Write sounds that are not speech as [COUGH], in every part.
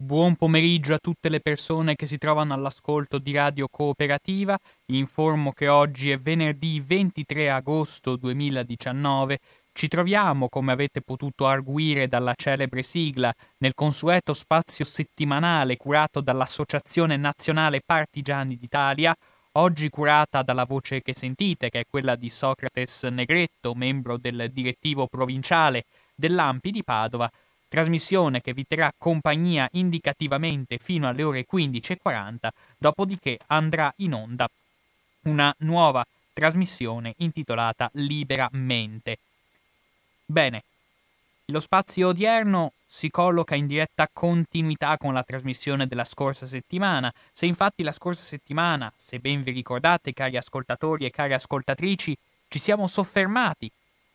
Buon pomeriggio a tutte le persone che si trovano all'ascolto di Radio Cooperativa. Informo che oggi è venerdì 23 agosto 2019. Ci troviamo, come avete potuto arguire dalla celebre sigla, nel consueto spazio settimanale curato dall'Associazione Nazionale Partigiani d'Italia, oggi curata dalla voce che sentite, che è quella di Socrates Negretto, membro del direttivo provinciale dell'Ampi di Padova, trasmissione che vi terrà compagnia indicativamente fino alle ore 15.40, dopodiché andrà in onda una nuova trasmissione intitolata Liberamente. Bene, lo spazio odierno si colloca in diretta continuità con la trasmissione della scorsa settimana. Se infatti la scorsa settimana, se ben vi ricordate, cari ascoltatori e cari ascoltatrici, ci siamo soffermati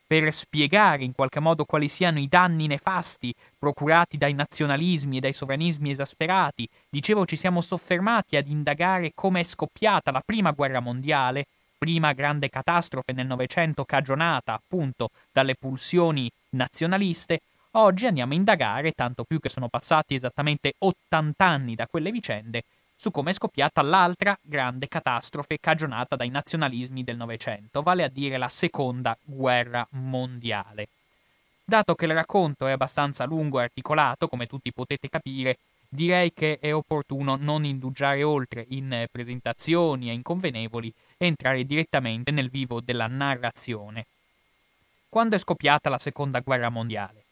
per spiegare in qualche modo quali siano i danni nefasti procurati dai nazionalismi e dai sovranismi esasperati. Dicevo, ci siamo soffermati ad indagare come è scoppiata la prima guerra mondiale, prima grande catastrofe nel Novecento cagionata appunto dalle pulsioni nazionaliste. Oggi andiamo a indagare, tanto più che sono passati esattamente 80 anni da quelle vicende, su come è scoppiata l'altra grande catastrofe cagionata dai nazionalismi del Novecento, vale a dire la seconda guerra mondiale. Dato che il racconto è abbastanza lungo e articolato, come tutti potete capire, direi che è opportuno non indugiare oltre in presentazioni e inconvenevoli e entrare direttamente nel vivo della narrazione. Quando è scoppiata la seconda guerra mondiale?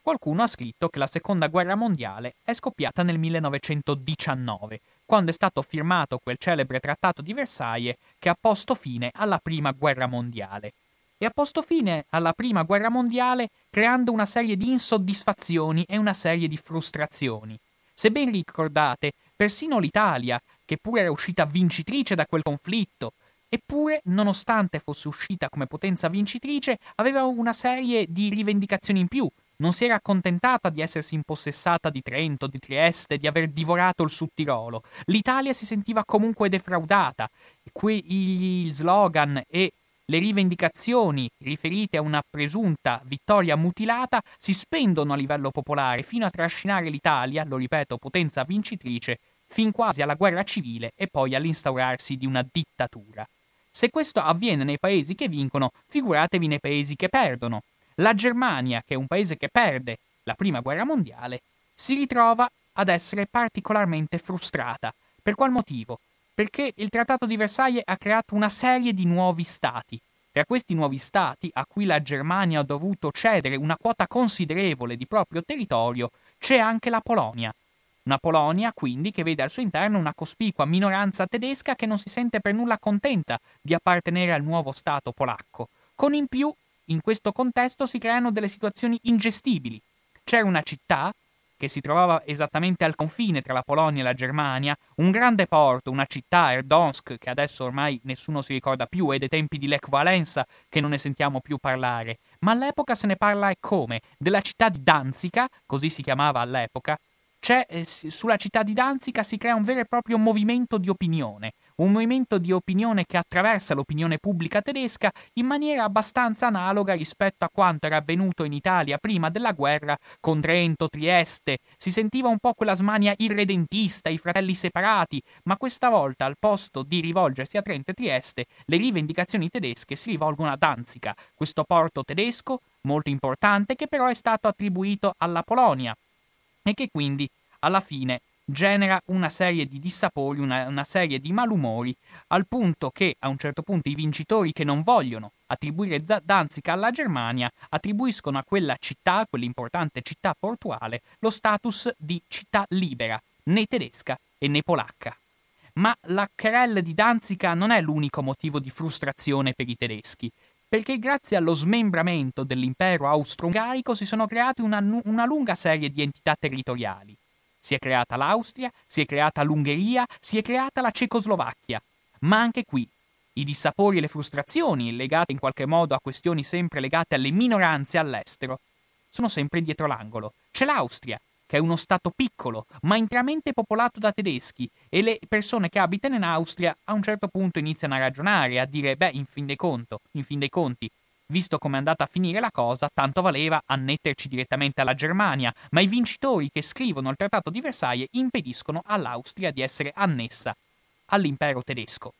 Qualcuno ha scritto che la seconda guerra mondiale è scoppiata nel 1919, quando è stato firmato quel celebre trattato di Versailles che ha posto fine alla prima guerra mondiale. E ha posto fine alla prima guerra mondiale creando una serie di insoddisfazioni e una serie di frustrazioni. Se ben ricordate, persino l'Italia, che pure era uscita vincitrice da quel conflitto, eppure, nonostante fosse uscita come potenza vincitrice, aveva una serie di rivendicazioni in più, non si era accontentata di essersi impossessata di Trento, di Trieste, di aver divorato il Sud Tirolo. L'Italia si sentiva comunque defraudata. Gli slogan e le rivendicazioni riferite a una presunta vittoria mutilata si spendono a livello popolare fino a trascinare l'Italia, lo ripeto, potenza vincitrice, fin quasi alla guerra civile e poi all'instaurarsi di una dittatura. Se questo avviene nei paesi che vincono, figuratevi nei paesi che perdono. La Germania, che è un paese che perde la prima guerra mondiale, si ritrova ad essere particolarmente frustrata. Per qual motivo? Perché il Trattato di Versailles ha creato una serie di nuovi stati. Tra questi nuovi stati, a cui la Germania ha dovuto cedere una quota considerevole di proprio territorio, c'è anche la Polonia. Una Polonia, quindi, che vede al suo interno una cospicua minoranza tedesca che non si sente per nulla contenta di appartenere al nuovo Stato polacco, con in più in questo contesto si creano delle situazioni ingestibili. C'era una città, che si trovava esattamente al confine tra la Polonia e la Germania, un grande porto, una città, Erdonsk, che adesso ormai nessuno si ricorda più, è dei tempi di Lech Valenza che non ne sentiamo più parlare, ma all'epoca se ne parla e come? Della città di Danzica, così si chiamava all'epoca, c'è, eh, sulla città di Danzica si crea un vero e proprio movimento di opinione, un movimento di opinione che attraversa l'opinione pubblica tedesca in maniera abbastanza analoga rispetto a quanto era avvenuto in Italia prima della guerra con Trento, Trieste. Si sentiva un po' quella smania irredentista, i fratelli separati, ma questa volta al posto di rivolgersi a Trento e Trieste, le rivendicazioni tedesche si rivolgono a Danzica, questo porto tedesco molto importante che però è stato attribuito alla Polonia e che quindi alla fine genera una serie di dissapori, una, una, serie di malumori, al punto che a un certo punto i vincitori che non vogliono attribuire Danzica alla Germania attribuiscono a quella città, quell'importante città portuale, lo status di città libera, né tedesca e né polacca. Ma la querelle di Danzica non è l'unico motivo di frustrazione per i tedeschi, perché grazie allo smembramento dell'impero austro-ungarico si sono create una, una lunga serie di entità territoriali si è creata l'Austria, si è creata l'Ungheria, si è creata la Cecoslovacchia. Ma anche qui i dissapori e le frustrazioni, legate in qualche modo a questioni sempre legate alle minoranze all'estero, sono sempre dietro l'angolo. C'è l'Austria, che è uno stato piccolo, ma interamente popolato da tedeschi, e le persone che abitano in Austria a un certo punto iniziano a ragionare, a dire, beh, in fin dei, conto, in fin dei conti, visto come è andata a finire la cosa, tanto valeva annetterci direttamente alla Germania, ma i vincitori che scrivono il Trattato di Versailles impediscono all'Austria di essere annessa all'impero tedesco.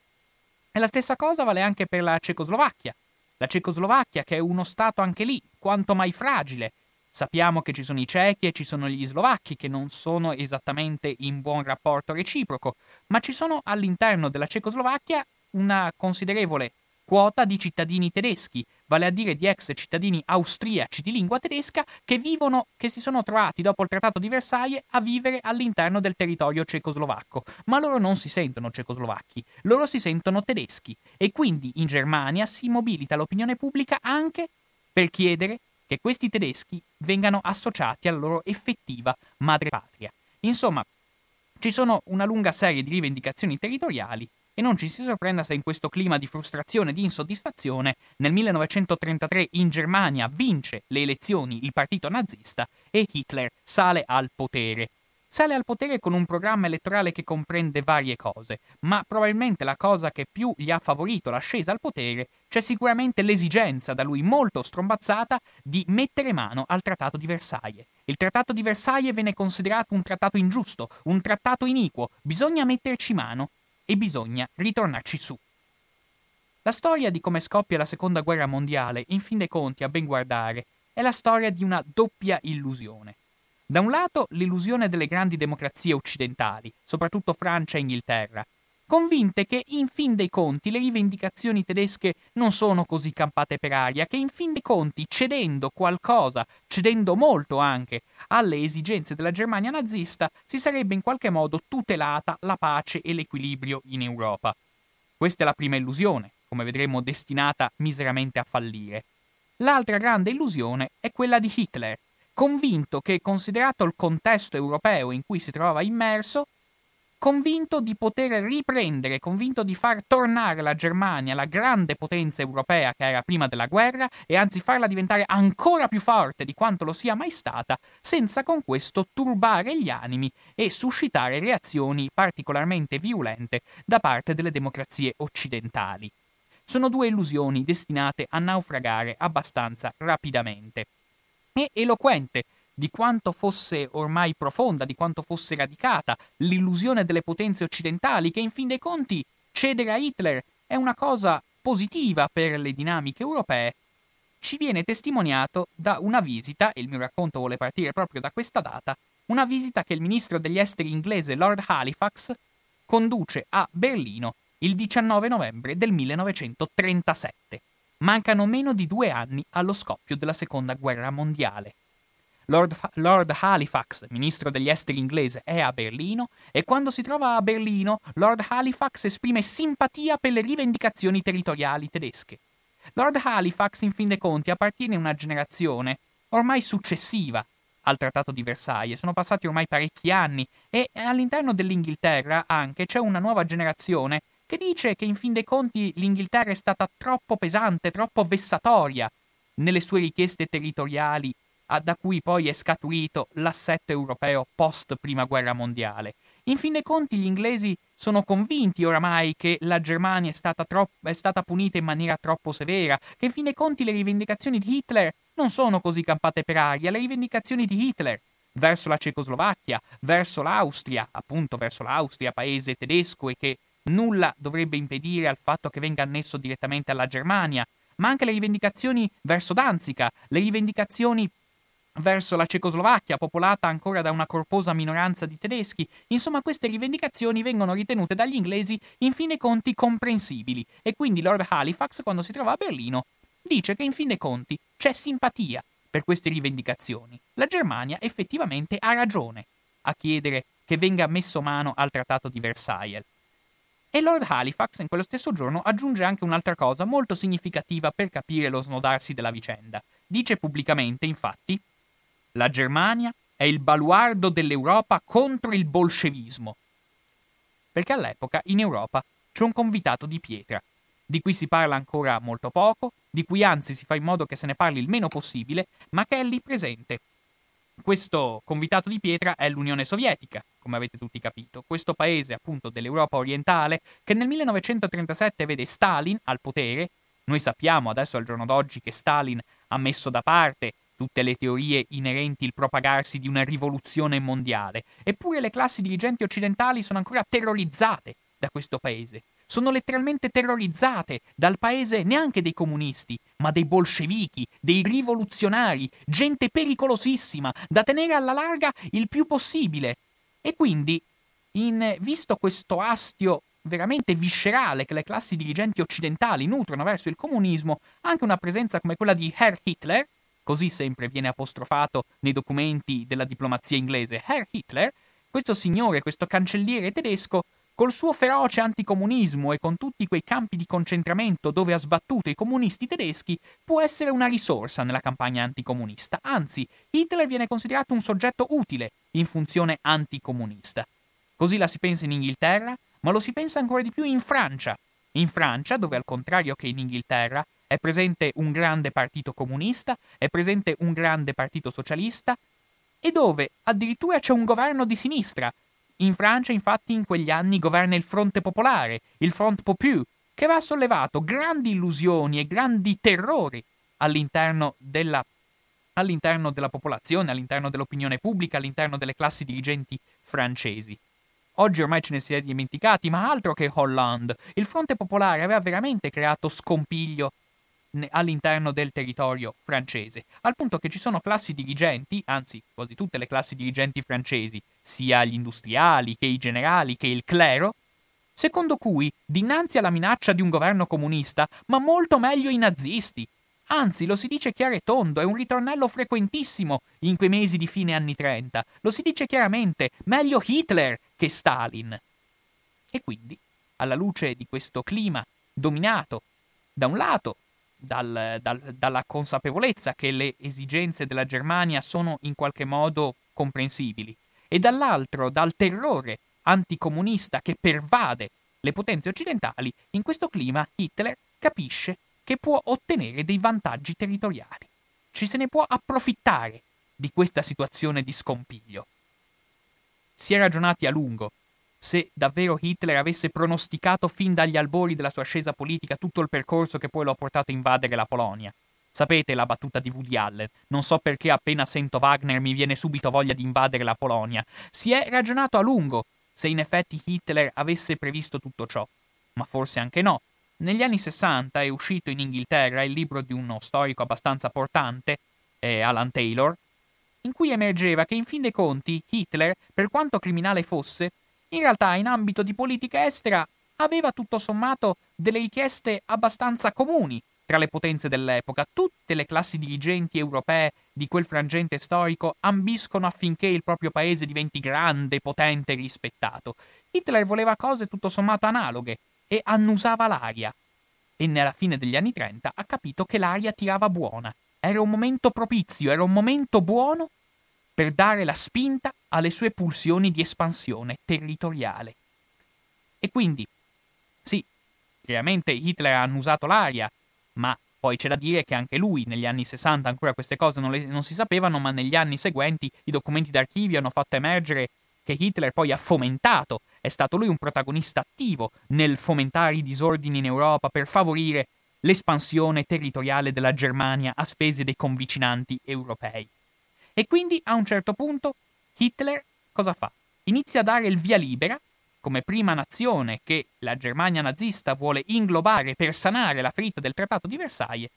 E la stessa cosa vale anche per la Cecoslovacchia. La Cecoslovacchia, che è uno Stato anche lì, quanto mai fragile. Sappiamo che ci sono i cechi e ci sono gli slovacchi, che non sono esattamente in buon rapporto reciproco, ma ci sono all'interno della Cecoslovacchia una considerevole quota di cittadini tedeschi, vale a dire di ex cittadini austriaci di lingua tedesca che vivono, che si sono trovati dopo il Trattato di Versailles a vivere all'interno del territorio cecoslovacco, ma loro non si sentono cecoslovacchi, loro si sentono tedeschi e quindi in Germania si mobilita l'opinione pubblica anche per chiedere che questi tedeschi vengano associati alla loro effettiva madrepatria. Insomma, ci sono una lunga serie di rivendicazioni territoriali e non ci si sorprenda se in questo clima di frustrazione e di insoddisfazione nel 1933 in Germania vince le elezioni il partito nazista e Hitler sale al potere. Sale al potere con un programma elettorale che comprende varie cose, ma probabilmente la cosa che più gli ha favorito l'ascesa al potere c'è sicuramente l'esigenza, da lui molto strombazzata, di mettere mano al Trattato di Versailles. Il Trattato di Versailles viene considerato un trattato ingiusto, un trattato iniquo, bisogna metterci mano e bisogna ritornarci su. La storia di come scoppia la seconda guerra mondiale, in fin dei conti, a ben guardare, è la storia di una doppia illusione. Da un lato l'illusione delle grandi democrazie occidentali, soprattutto Francia e Inghilterra, convinte che in fin dei conti le rivendicazioni tedesche non sono così campate per aria, che in fin dei conti cedendo qualcosa, cedendo molto anche, alle esigenze della Germania nazista, si sarebbe in qualche modo tutelata la pace e l'equilibrio in Europa. Questa è la prima illusione, come vedremo destinata miseramente a fallire. L'altra grande illusione è quella di Hitler, convinto che, considerato il contesto europeo in cui si trovava immerso, convinto di poter riprendere, convinto di far tornare la Germania, la grande potenza europea che era prima della guerra, e anzi farla diventare ancora più forte di quanto lo sia mai stata, senza con questo turbare gli animi e suscitare reazioni particolarmente violente da parte delle democrazie occidentali. Sono due illusioni destinate a naufragare abbastanza rapidamente. E eloquente di quanto fosse ormai profonda, di quanto fosse radicata l'illusione delle potenze occidentali, che in fin dei conti cedere a Hitler è una cosa positiva per le dinamiche europee, ci viene testimoniato da una visita, e il mio racconto vuole partire proprio da questa data, una visita che il ministro degli esteri inglese Lord Halifax conduce a Berlino il 19 novembre del 1937. Mancano meno di due anni allo scoppio della seconda guerra mondiale. Lord, Lord, Halifax, ministro degli esteri inglese, è a Berlino e quando si trova a Berlino, Lord Halifax esprime simpatia per le rivendicazioni territoriali tedesche. Lord Halifax, in fin dei conti, appartiene a una generazione ormai successiva al Trattato di Versailles. Sono passati ormai parecchi anni e all'interno dell'Inghilterra anche c'è una nuova generazione che dice che in fin dei conti l'Inghilterra è stata troppo pesante, troppo vessatoria nelle sue richieste territoriali da cui poi è scaturito l'assetto europeo post Prima Guerra Mondiale. In fin dei conti gli inglesi sono convinti oramai che la Germania è stata, troppo, è stata punita in maniera troppo severa, che in fin dei conti le rivendicazioni di Hitler non sono così campate per aria, le rivendicazioni di Hitler verso la Cecoslovacchia, verso l'Austria, appunto verso l'Austria, paese tedesco e che nulla dovrebbe impedire al fatto che venga annesso direttamente alla Germania, ma anche le rivendicazioni verso Danzica, le rivendicazioni verso la Cecoslovacchia, popolata ancora da una corposa minoranza di tedeschi. Insomma, queste rivendicazioni vengono ritenute dagli inglesi in fin dei conti comprensibili e quindi Lord Halifax, quando si trova a Berlino, dice che in fin dei conti c'è simpatia per queste rivendicazioni. La Germania effettivamente ha ragione a chiedere che venga messo mano al Trattato di Versailles. E Lord Halifax in quello stesso giorno aggiunge anche un'altra cosa molto significativa per capire lo snodarsi della vicenda. Dice pubblicamente, infatti, la Germania è il baluardo dell'Europa contro il bolscevismo. Perché all'epoca in Europa c'è un convitato di pietra, di cui si parla ancora molto poco, di cui anzi si fa in modo che se ne parli il meno possibile, ma che è lì presente. Questo convitato di pietra è l'Unione Sovietica, come avete tutti capito, questo paese appunto dell'Europa orientale che nel 1937 vede Stalin al potere Noi sappiamo adesso al giorno d'oggi che Stalin ha messo da parte tutte le teorie inerenti al propagarsi di una rivoluzione mondiale, eppure le classi dirigenti occidentali sono ancora terrorizzate da questo paese. Sono letteralmente terrorizzate dal paese neanche dei comunisti, ma dei bolscevichi, dei rivoluzionari, gente pericolosissima, da tenere alla larga il più possibile. E quindi, in, visto questo astio veramente viscerale che le classi dirigenti occidentali nutrono verso il comunismo, anche una presenza come quella di Herr Hitler, così sempre viene apostrofato nei documenti della diplomazia inglese, Herr Hitler, questo signore, questo cancelliere tedesco, col suo feroce anticomunismo e con tutti quei campi di concentramento dove ha sbattuto i comunisti tedeschi, può essere una risorsa nella campagna anticomunista. Anzi, Hitler viene considerato un soggetto utile in funzione anticomunista. Così la si pensa in Inghilterra, ma lo si pensa ancora di più in Francia. In Francia, dove al contrario che in Inghilterra, è presente un grande partito comunista, è presente un grande partito socialista e dove addirittura c'è un governo di sinistra. In Francia, infatti, in quegli anni governa il Fronte Popolare, il Front Populaire, che aveva sollevato grandi illusioni e grandi terrori all'interno della, all'interno della popolazione, all'interno dell'opinione pubblica, all'interno delle classi dirigenti francesi. Oggi ormai ce ne si è dimenticati, ma altro che Hollande. Il Fronte Popolare aveva veramente creato scompiglio all'interno del territorio francese, al punto che ci sono classi dirigenti, anzi quasi tutte le classi dirigenti francesi, sia gli industriali che i generali che il clero, secondo cui, dinanzi alla minaccia di un governo comunista, ma molto meglio i nazisti. Anzi, lo si dice chiaro e tondo, è un ritornello frequentissimo in quei mesi di fine anni 30. Lo si dice chiaramente, meglio Hitler che Stalin. E quindi, alla luce di questo clima dominato, da un lato, dal, dal, dalla consapevolezza che le esigenze della Germania sono in qualche modo comprensibili, e dall'altro dal terrore anticomunista che pervade le potenze occidentali, in questo clima Hitler capisce che può ottenere dei vantaggi territoriali. Ci se ne può approfittare di questa situazione di scompiglio. Si è ragionati a lungo se davvero Hitler avesse pronosticato fin dagli albori della sua ascesa politica tutto il percorso che poi lo ha portato a invadere la Polonia. Sapete la battuta di Woody Allen? Non so perché appena sento Wagner mi viene subito voglia di invadere la Polonia. Si è ragionato a lungo se in effetti Hitler avesse previsto tutto ciò. Ma forse anche no. Negli anni 60 è uscito in Inghilterra il libro di uno storico abbastanza portante, eh, Alan Taylor, in cui emergeva che in fin dei conti Hitler, per quanto criminale fosse, in realtà in ambito di politica estera aveva tutto sommato delle richieste abbastanza comuni tra le potenze dell'epoca. Tutte le classi dirigenti europee di quel frangente storico ambiscono affinché il proprio paese diventi grande, potente e rispettato. Hitler voleva cose tutto sommato analoghe e annusava l'aria. E nella fine degli anni 30 ha capito che l'aria tirava buona. Era un momento propizio, era un momento buono per dare la spinta alle sue pulsioni di espansione territoriale. E quindi, sì, chiaramente Hitler ha annusato l'aria, ma poi c'è da dire che anche lui negli anni 60 ancora queste cose non, le, non si sapevano, ma negli anni seguenti i documenti d'archivio hanno fatto emergere che Hitler poi ha fomentato, è stato lui un protagonista attivo nel fomentare i disordini in Europa per favorire l'espansione territoriale della Germania a spese dei convicinanti europei. E quindi a un certo punto Hitler cosa fa? Inizia a dare il via libera, come prima nazione che la Germania nazista vuole inglobare per sanare la ferita del Trattato di Versailles,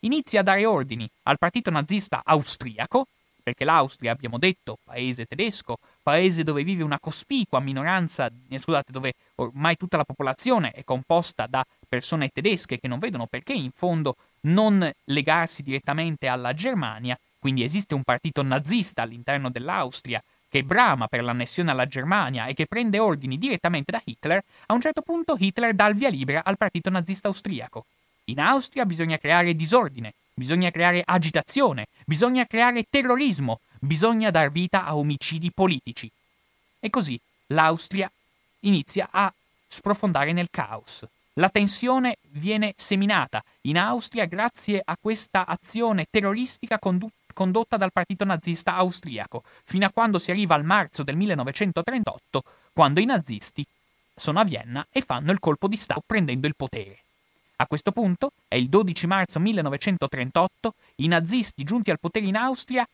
inizia a dare ordini al partito nazista austriaco, perché l'Austria, abbiamo detto, paese tedesco, paese dove vive una cospicua minoranza, eh, scusate, dove ormai tutta la popolazione è composta da persone tedesche che non vedono perché in fondo non legarsi direttamente alla Germania, quindi esiste un partito nazista all'interno dell'Austria che brama per l'annessione alla Germania e che prende ordini direttamente da Hitler, a un certo punto Hitler dà il via libera al partito nazista austriaco. In Austria bisogna creare disordine, bisogna creare agitazione, bisogna creare terrorismo, bisogna dar vita a omicidi politici. E così l'Austria inizia a sprofondare nel caos. La tensione viene seminata in Austria grazie a questa azione terroristica condotta condotta dal partito nazista austriaco, fino a quando si arriva al marzo del 1938, quando i nazisti sono a Vienna e fanno il colpo di Stato prendendo il potere. A questo punto, è il 12 marzo 1938, i nazisti giunti al potere in Austria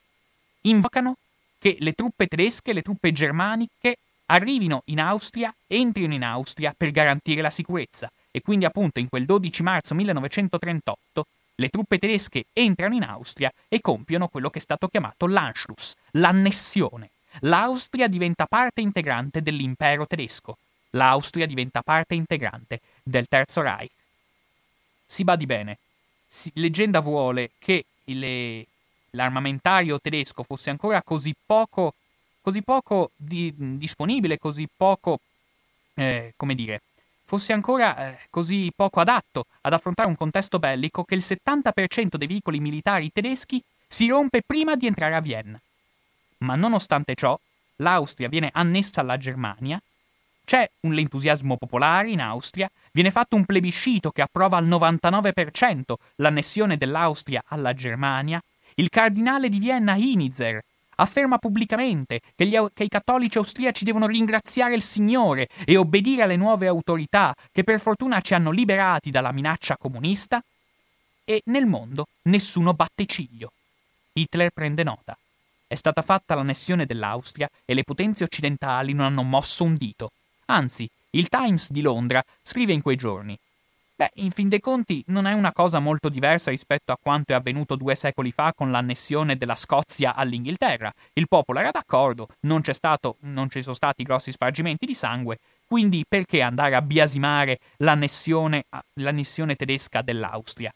invocano che le truppe tedesche, le truppe germaniche arrivino in Austria, entrino in Austria per garantire la sicurezza. E quindi appunto in quel 12 marzo 1938 le truppe tedesche entrano in Austria e compiono quello che è stato chiamato l'Anschluss, l'annessione. L'Austria diventa parte integrante dell'impero tedesco. L'Austria diventa parte integrante del Terzo Reich. Si badi bene, si, leggenda vuole che le, l'armamentario tedesco fosse ancora così poco, così poco di, disponibile, così poco, eh, come dire, fosse ancora eh, così poco adatto ad affrontare un contesto bellico che il 70% dei veicoli militari tedeschi si rompe prima di entrare a Vienna. Ma nonostante ciò, l'Austria viene annessa alla Germania, c'è un entusiasmo popolare in Austria, viene fatto un plebiscito che approva al 99% l'annessione dell'Austria alla Germania, il cardinale di Vienna Initzer afferma pubblicamente che, gli, che, i cattolici austriaci devono ringraziare il Signore e obbedire alle nuove autorità che per fortuna ci hanno liberati dalla minaccia comunista, e nel mondo nessuno batte ciglio. Hitler prende nota. È stata fatta l'annessione dell'Austria e le potenze occidentali non hanno mosso un dito. Anzi, il Times di Londra scrive in quei giorni Beh, in fin dei conti non è una cosa molto diversa rispetto a quanto è avvenuto due secoli fa con l'annessione della Scozia all'Inghilterra. Il popolo era d'accordo, non, stato, non ci sono stati grossi spargimenti di sangue, quindi perché andare a biasimare l'annessione, l'annessione tedesca dell'Austria?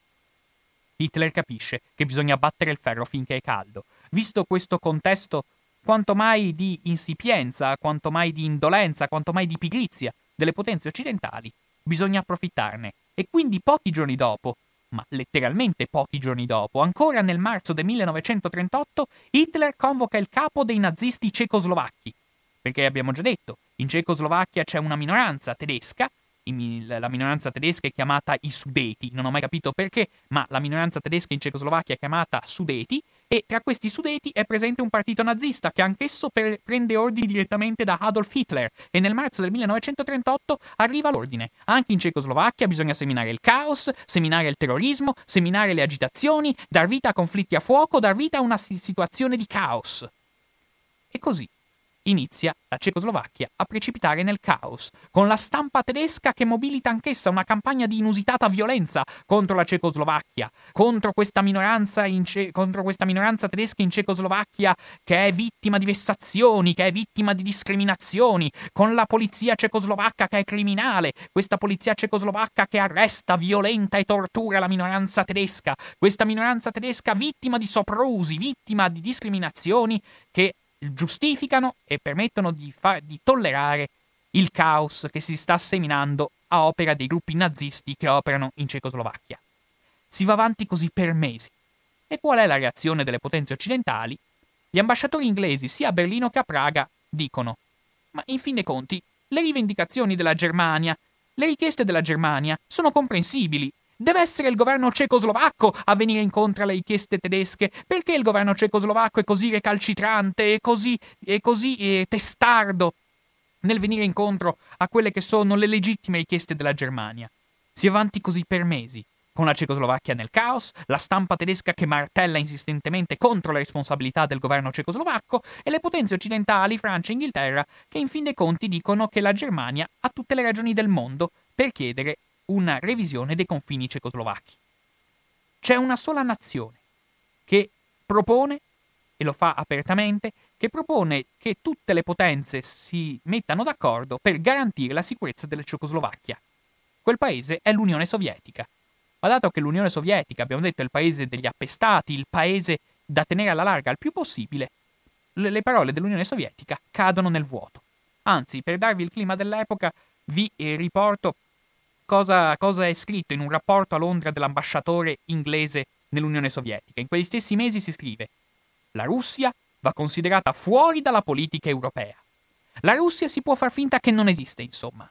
Hitler capisce che bisogna battere il ferro finché è caldo. Visto questo contesto quanto mai di insipienza, quanto mai di indolenza, quanto mai di pigrizia delle potenze occidentali, bisogna approfittarne. E quindi pochi giorni dopo, ma letteralmente pochi giorni dopo, ancora nel marzo del 1938, Hitler convoca il capo dei nazisti cecoslovacchi. Perché abbiamo già detto, in Cecoslovacchia c'è una minoranza tedesca la minoranza tedesca è chiamata i Sudeti, non ho mai capito perché, ma la minoranza tedesca in Cecoslovacchia è chiamata Sudeti e tra questi Sudeti è presente un partito nazista che anch'esso per- prende ordini direttamente da Adolf Hitler e nel marzo del 1938 arriva l'ordine. Anche in Cecoslovacchia bisogna seminare il caos, seminare il terrorismo, seminare le agitazioni, dar vita a conflitti a fuoco, dar vita a una situazione di caos. E così inizia la Cecoslovacchia a precipitare nel caos, con la stampa tedesca che mobilita anch'essa una campagna di inusitata violenza contro la Cecoslovacchia, contro questa minoranza, Ce- contro questa minoranza tedesca in Cecoslovacchia che è vittima di vessazioni, che è vittima di discriminazioni, con la polizia cecoslovacca che è criminale, questa polizia cecoslovacca che arresta, violenta e tortura la minoranza tedesca, questa minoranza tedesca vittima di soprusi, vittima di discriminazioni che giustificano e permettono di, far, di tollerare il caos che si sta seminando a opera dei gruppi nazisti che operano in Cecoslovacchia. Si va avanti così per mesi. E qual è la reazione delle potenze occidentali? Gli ambasciatori inglesi sia a Berlino che a Praga dicono: Ma in fin dei conti, le rivendicazioni della Germania, le richieste della Germania sono comprensibili Deve essere il governo cecoslovacco a venire incontro alle richieste tedesche. Perché il governo cecoslovacco è così recalcitrante e così, e così e testardo nel venire incontro a quelle che sono le legittime richieste della Germania? Si avanti così per mesi, con la Cecoslovacchia nel caos, la stampa tedesca che martella insistentemente contro la responsabilità del governo cecoslovacco e le potenze occidentali, Francia e Inghilterra, che in fin dei conti dicono che la Germania ha tutte le ragioni del mondo per chiedere una revisione dei confini cecoslovacchi. C'è una sola nazione che propone, e lo fa apertamente, che propone che tutte le potenze si mettano d'accordo per garantire la sicurezza della Cecoslovacchia. Quel paese è l'Unione Sovietica. Ma dato che l'Unione Sovietica, abbiamo detto, è il paese degli appestati, il paese da tenere alla larga il più possibile, le, le parole dell'Unione Sovietica cadono nel vuoto. Anzi, per darvi il clima dell'epoca, vi eh, riporto cosa, cosa è scritto in un rapporto a Londra dell'ambasciatore inglese nell'Unione Sovietica. In quegli stessi mesi si scrive La Russia va considerata fuori dalla politica europea. La Russia si può far finta che non esiste, insomma.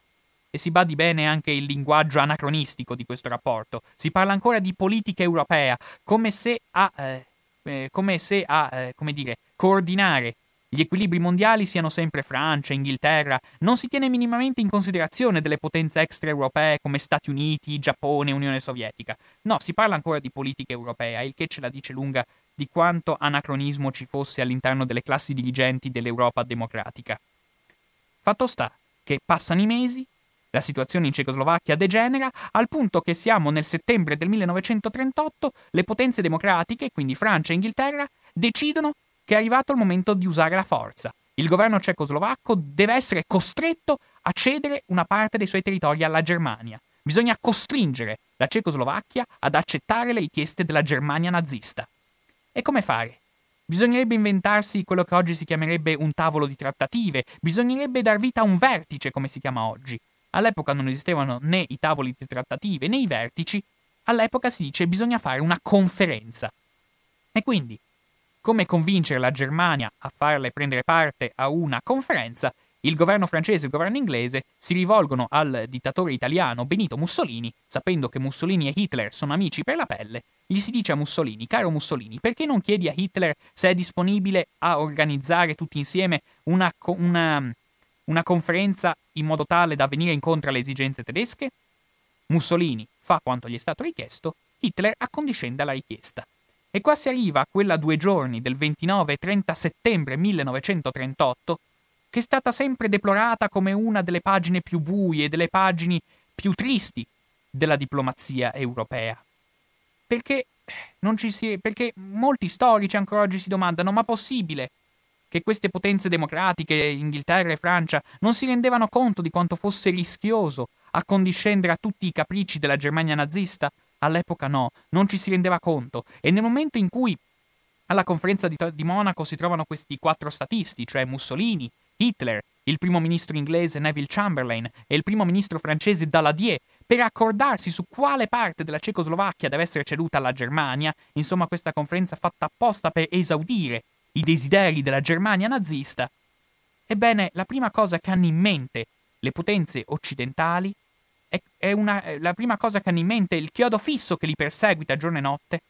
E si badi bene anche il linguaggio anacronistico di questo rapporto. Si parla ancora di politica europea, come se a, eh, eh, come se a eh, come dire, coordinare gli equilibri mondiali siano sempre Francia, Inghilterra, non si tiene minimamente in considerazione delle potenze extraeuropee come Stati Uniti, Giappone, Unione Sovietica. No, si parla ancora di politica europea, il che ce la dice lunga di quanto anacronismo ci fosse all'interno delle classi dirigenti dell'Europa democratica. Fatto sta che passano i mesi, la situazione in Cecoslovacchia degenera al punto che siamo nel settembre del 1938, le potenze democratiche, quindi Francia e Inghilterra, decidono che è arrivato il momento di usare la forza. Il governo cecoslovacco deve essere costretto a cedere una parte dei suoi territori alla Germania. Bisogna costringere la Cecoslovacchia ad accettare le richieste della Germania nazista. E come fare? Bisognerebbe inventarsi quello che oggi si chiamerebbe un tavolo di trattative, bisognerebbe dar vita a un vertice, come si chiama oggi. All'epoca non esistevano né i tavoli di trattative né i vertici, all'epoca si dice bisogna fare una conferenza. E quindi come convincere la Germania a farle prendere parte a una conferenza, il governo francese e il governo inglese si rivolgono al dittatore italiano Benito Mussolini, sapendo che Mussolini e Hitler sono amici per la pelle, gli si dice a Mussolini, caro Mussolini, perché non chiedi a Hitler se è disponibile a organizzare tutti insieme una, una, una conferenza in modo tale da venire incontro alle esigenze tedesche? Mussolini fa quanto gli è stato richiesto, Hitler accondiscende alla richiesta. E qua si arriva a quella due giorni del 29 e 30 settembre 1938, che è stata sempre deplorata come una delle pagine più buie, delle pagine più tristi della diplomazia europea. Perché, si, perché molti storici ancora oggi si domandano: ma possibile che queste potenze democratiche, Inghilterra e Francia, non si rendevano conto di quanto fosse rischioso accondiscendere a tutti i capricci della Germania nazista? All'epoca no, non ci si rendeva conto. E nel momento in cui alla conferenza di, di Monaco si trovano questi quattro statisti, cioè Mussolini, Hitler, il primo ministro inglese Neville Chamberlain e il primo ministro francese Daladier, per accordarsi su quale parte della Cecoslovacchia deve essere ceduta alla Germania, insomma questa conferenza fatta apposta per esaudire i desideri della Germania nazista, ebbene la prima cosa che hanno in mente le potenze occidentali è, una, la prima cosa che hanno in mente, il chiodo fisso che li perseguita giorno e notte,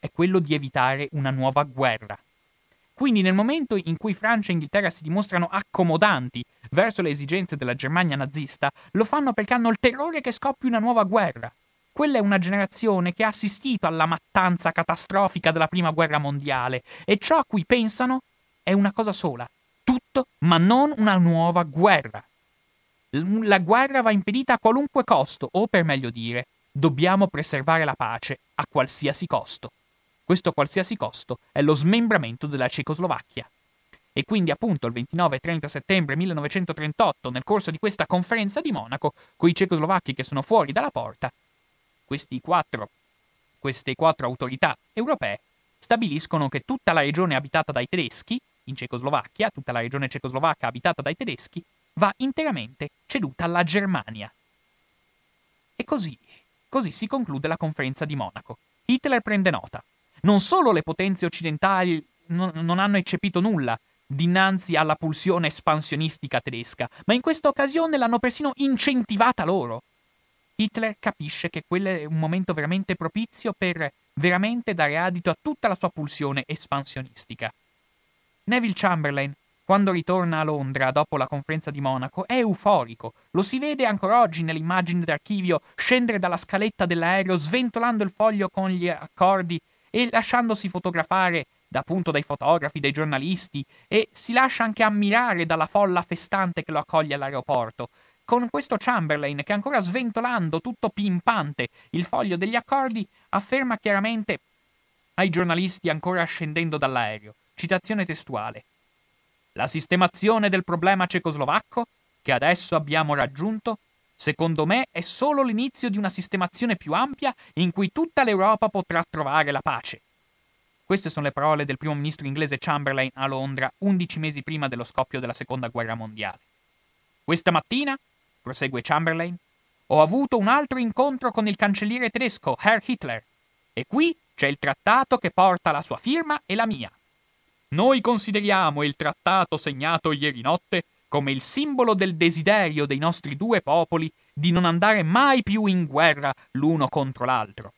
è quello di evitare una nuova guerra. Quindi nel momento in cui Francia e Inghilterra si dimostrano accomodanti verso le esigenze della Germania nazista, lo fanno perché hanno il terrore che scoppi una nuova guerra. Quella è una generazione che ha assistito alla mattanza catastrofica della Prima Guerra Mondiale e ciò a cui pensano è una cosa sola, tutto ma non una nuova guerra. La guerra va impedita a qualunque costo, o per meglio dire, dobbiamo preservare la pace a qualsiasi costo. Questo qualsiasi costo è lo smembramento della Cecoslovacchia. E quindi appunto il 29 e 30 settembre 1938, nel corso di questa conferenza di Monaco, con i cecoslovacchi che sono fuori dalla porta, quattro, queste quattro autorità europee stabiliscono che tutta la regione abitata dai tedeschi, in Cecoslovacchia, tutta la regione cecoslovacca abitata dai tedeschi, va interamente ceduta alla Germania. E così, così si conclude la conferenza di Monaco. Hitler prende nota. Non solo le potenze occidentali non, non hanno eccepito nulla dinanzi alla pulsione espansionistica tedesca, ma in questa occasione l'hanno persino incentivata loro. Hitler capisce che quello è un momento veramente propizio per veramente dare adito a tutta la sua pulsione espansionistica. Neville Chamberlain quando ritorna a Londra dopo la conferenza di Monaco, è euforico. Lo si vede ancora oggi nell'immagine d'archivio scendere dalla scaletta dell'aereo sventolando il foglio con gli accordi e lasciandosi fotografare da, appunto dai fotografi, dai giornalisti e si lascia anche ammirare dalla folla festante che lo accoglie all'aeroporto. Con questo Chamberlain che ancora sventolando tutto pimpante il foglio degli accordi afferma chiaramente ai giornalisti ancora scendendo dall'aereo. Citazione testuale. La sistemazione del problema cecoslovacco, che adesso abbiamo raggiunto, secondo me è solo l'inizio di una sistemazione più ampia in cui tutta l'Europa potrà trovare la pace. Queste sono le parole del primo ministro inglese Chamberlain a Londra undici mesi prima dello scoppio della Seconda Guerra Mondiale. Questa mattina, prosegue Chamberlain, ho avuto un altro incontro con il cancelliere tedesco Herr Hitler e qui c'è il trattato che porta la sua firma e la mia. Noi consideriamo il trattato segnato ieri notte come il simbolo del desiderio dei nostri due popoli di non andare mai più in guerra l'uno contro l'altro.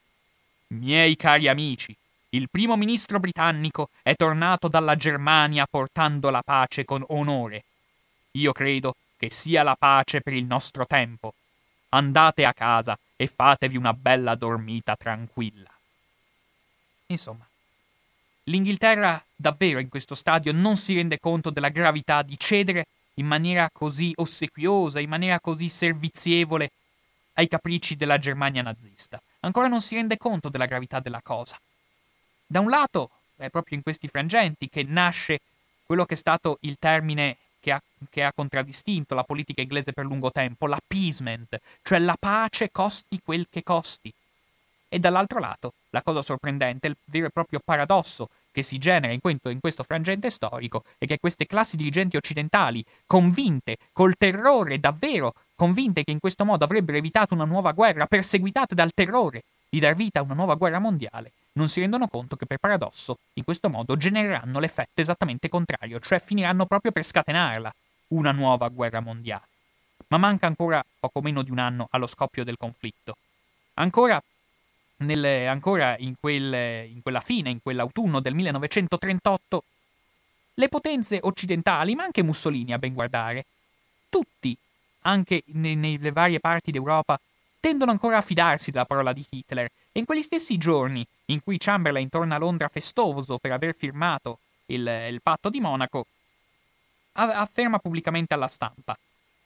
Miei cari amici, il primo ministro britannico è tornato dalla Germania portando la pace con onore. Io credo che sia la pace per il nostro tempo. Andate a casa e fatevi una bella dormita tranquilla. Insomma, l'Inghilterra davvero in questo stadio non si rende conto della gravità di cedere in maniera così ossequiosa, in maniera così servizievole ai capricci della Germania nazista. Ancora non si rende conto della gravità della cosa. Da un lato è proprio in questi frangenti che nasce quello che è stato il termine che ha, che ha, contraddistinto la politica inglese per lungo tempo, l'appeasement, cioè la pace costi quel che costi. E dall'altro lato, la cosa sorprendente, il vero e proprio paradosso che si genera in questo, in questo frangente storico è che queste classi dirigenti occidentali, convinte, col terrore davvero, convinte che in questo modo avrebbero evitato una nuova guerra, perseguitate dal terrore di dar vita a una nuova guerra mondiale, non si rendono conto che per paradosso, in questo modo, genereranno l'effetto esattamente contrario, cioè finiranno proprio per scatenarla, una nuova guerra mondiale. Ma manca ancora poco meno di un anno allo scoppio del conflitto. Ancora nel, ancora in, quel, in quella fine, in quell'autunno del 1938, le potenze occidentali, ma anche Mussolini a ben guardare, tutti, anche ne, nelle varie parti d'Europa, tendono ancora a fidarsi della parola di Hitler. E in quegli stessi giorni in cui Chamberlain torna a Londra festoso per aver firmato il, il patto di Monaco, afferma pubblicamente alla stampa,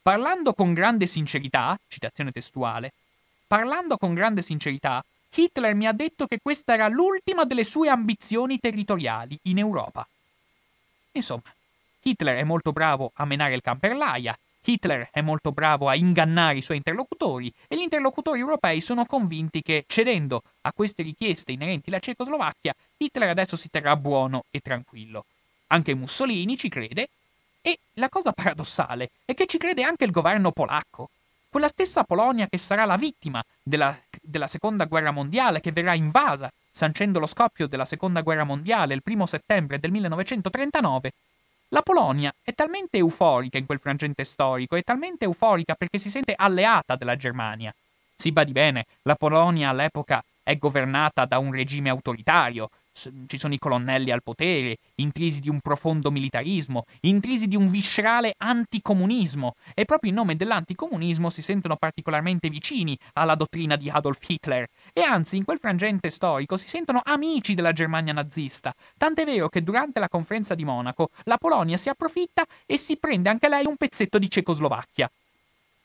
parlando con grande sincerità, citazione testuale, parlando con grande sincerità, Hitler mi ha detto che questa era l'ultima delle sue ambizioni territoriali in Europa. Insomma, Hitler è molto bravo a menare il can per l'aia, Hitler è molto bravo a ingannare i suoi interlocutori e gli interlocutori europei sono convinti che, cedendo a queste richieste inerenti alla Cecoslovacchia, Hitler adesso si terrà buono e tranquillo. Anche Mussolini ci crede e la cosa paradossale è che ci crede anche il governo polacco, quella stessa Polonia che sarà la vittima della, della seconda guerra mondiale, che verrà invasa, sancendo lo scoppio della seconda guerra mondiale il primo settembre del 1939, la Polonia è talmente euforica in quel frangente storico, è talmente euforica perché si sente alleata della Germania. Si badi bene, la Polonia all'epoca è governata da un regime autoritario, ci sono i colonnelli al potere, intrisi di un profondo militarismo, intrisi di un viscerale anticomunismo, e proprio in nome dell'anticomunismo si sentono particolarmente vicini alla dottrina di Adolf Hitler, e anzi in quel frangente storico si sentono amici della Germania nazista, tant'è vero che durante la conferenza di Monaco la Polonia si approfitta e si prende anche lei un pezzetto di Cecoslovacchia.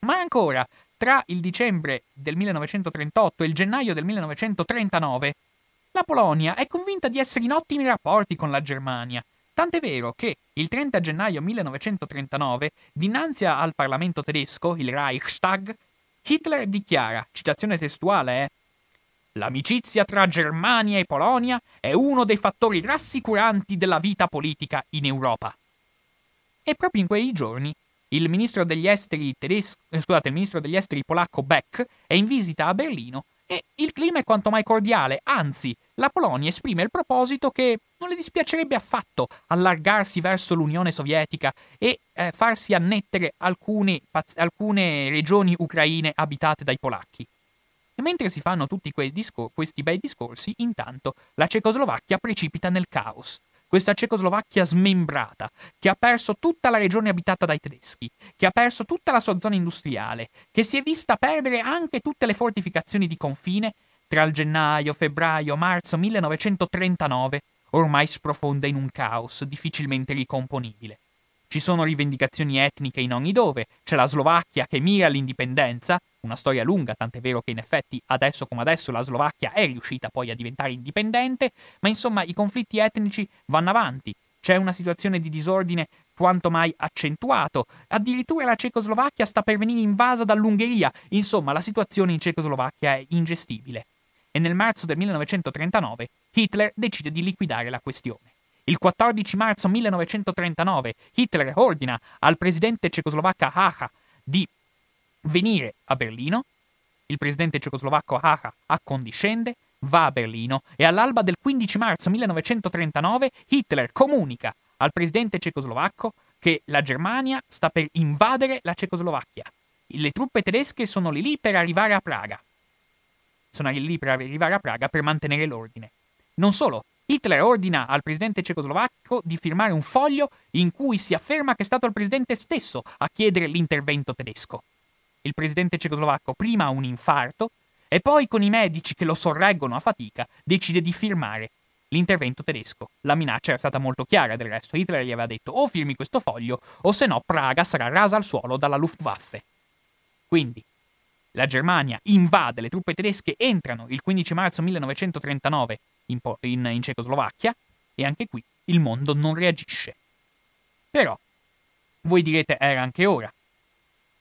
Ma ancora, tra il dicembre del 1938 e il gennaio del 1939, la Polonia è convinta di essere in ottimi rapporti con la Germania, tant'è vero che il 30 gennaio 1939, dinanzi al Parlamento tedesco, il Reichstag, Hitler dichiara, citazione testuale è L'amicizia tra Germania e Polonia è uno dei fattori rassicuranti della vita politica in Europa. E proprio in quei giorni il ministro degli esteri tedesco, eh, scusate, il ministro degli esteri polacco Beck è in visita a Berlino e il clima è quanto mai cordiale, anzi, la Polonia esprime il proposito che non le dispiacerebbe affatto allargarsi verso l'Unione Sovietica e eh, farsi annettere alcune, alcune, regioni ucraine abitate dai polacchi. E mentre si fanno tutti discor- questi bei discorsi, intanto la Cecoslovacchia precipita nel caos questa Cecoslovacchia smembrata, che ha perso tutta la regione abitata dai tedeschi, che ha perso tutta la sua zona industriale, che si è vista perdere anche tutte le fortificazioni di confine, tra il gennaio, febbraio, marzo 1939, ormai sprofonda in un caos difficilmente ricomponibile. Ci sono rivendicazioni etniche in ogni dove, c'è la Slovacchia che mira all'indipendenza, una storia lunga, tant'è vero che in effetti adesso come adesso la Slovacchia è riuscita poi a diventare indipendente, ma insomma i conflitti etnici vanno avanti. C'è una situazione di disordine quanto mai accentuato. Addirittura la Cecoslovacchia sta per venire invasa dall'Ungheria. Insomma, la situazione in Cecoslovacchia è ingestibile. E nel marzo del 1939 Hitler decide di liquidare la questione. Il 14 marzo 1939 Hitler ordina al presidente cecoslovacca Hacha di venire a Berlino. Il presidente cecoslovacco Hacha accondiscende, va a Berlino e all'alba del 15 marzo 1939 Hitler comunica al presidente cecoslovacco che la Germania sta per invadere la Cecoslovacchia. Le truppe tedesche sono lì lì per arrivare a Praga. Sono lì per arrivare a Praga per mantenere l'ordine. Non solo, Hitler ordina al presidente cecoslovacco di firmare un foglio in cui si afferma che è stato il presidente stesso a chiedere l'intervento tedesco. Il presidente cecoslovacco prima ha un infarto e poi con i medici che lo sorreggono a fatica decide di firmare l'intervento tedesco. La minaccia era stata molto chiara del resto. Hitler gli aveva detto o firmi questo foglio o se no Praga sarà rasa al suolo dalla Luftwaffe. Quindi la Germania invade, le truppe tedesche entrano il 15 marzo 1939 in, in, in Cecoslovacchia e anche qui il mondo non reagisce. Però, voi direte era anche ora.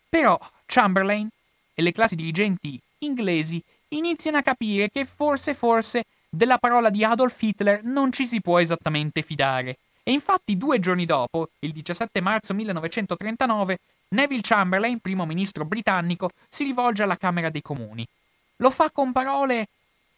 Però Chamberlain e le classi dirigenti inglesi iniziano a capire che forse forse della parola di Adolf Hitler non ci si può esattamente fidare. E infatti due giorni dopo, il 17 marzo 1939, Neville Chamberlain, primo ministro britannico, si rivolge alla Camera dei Comuni. Lo fa con parole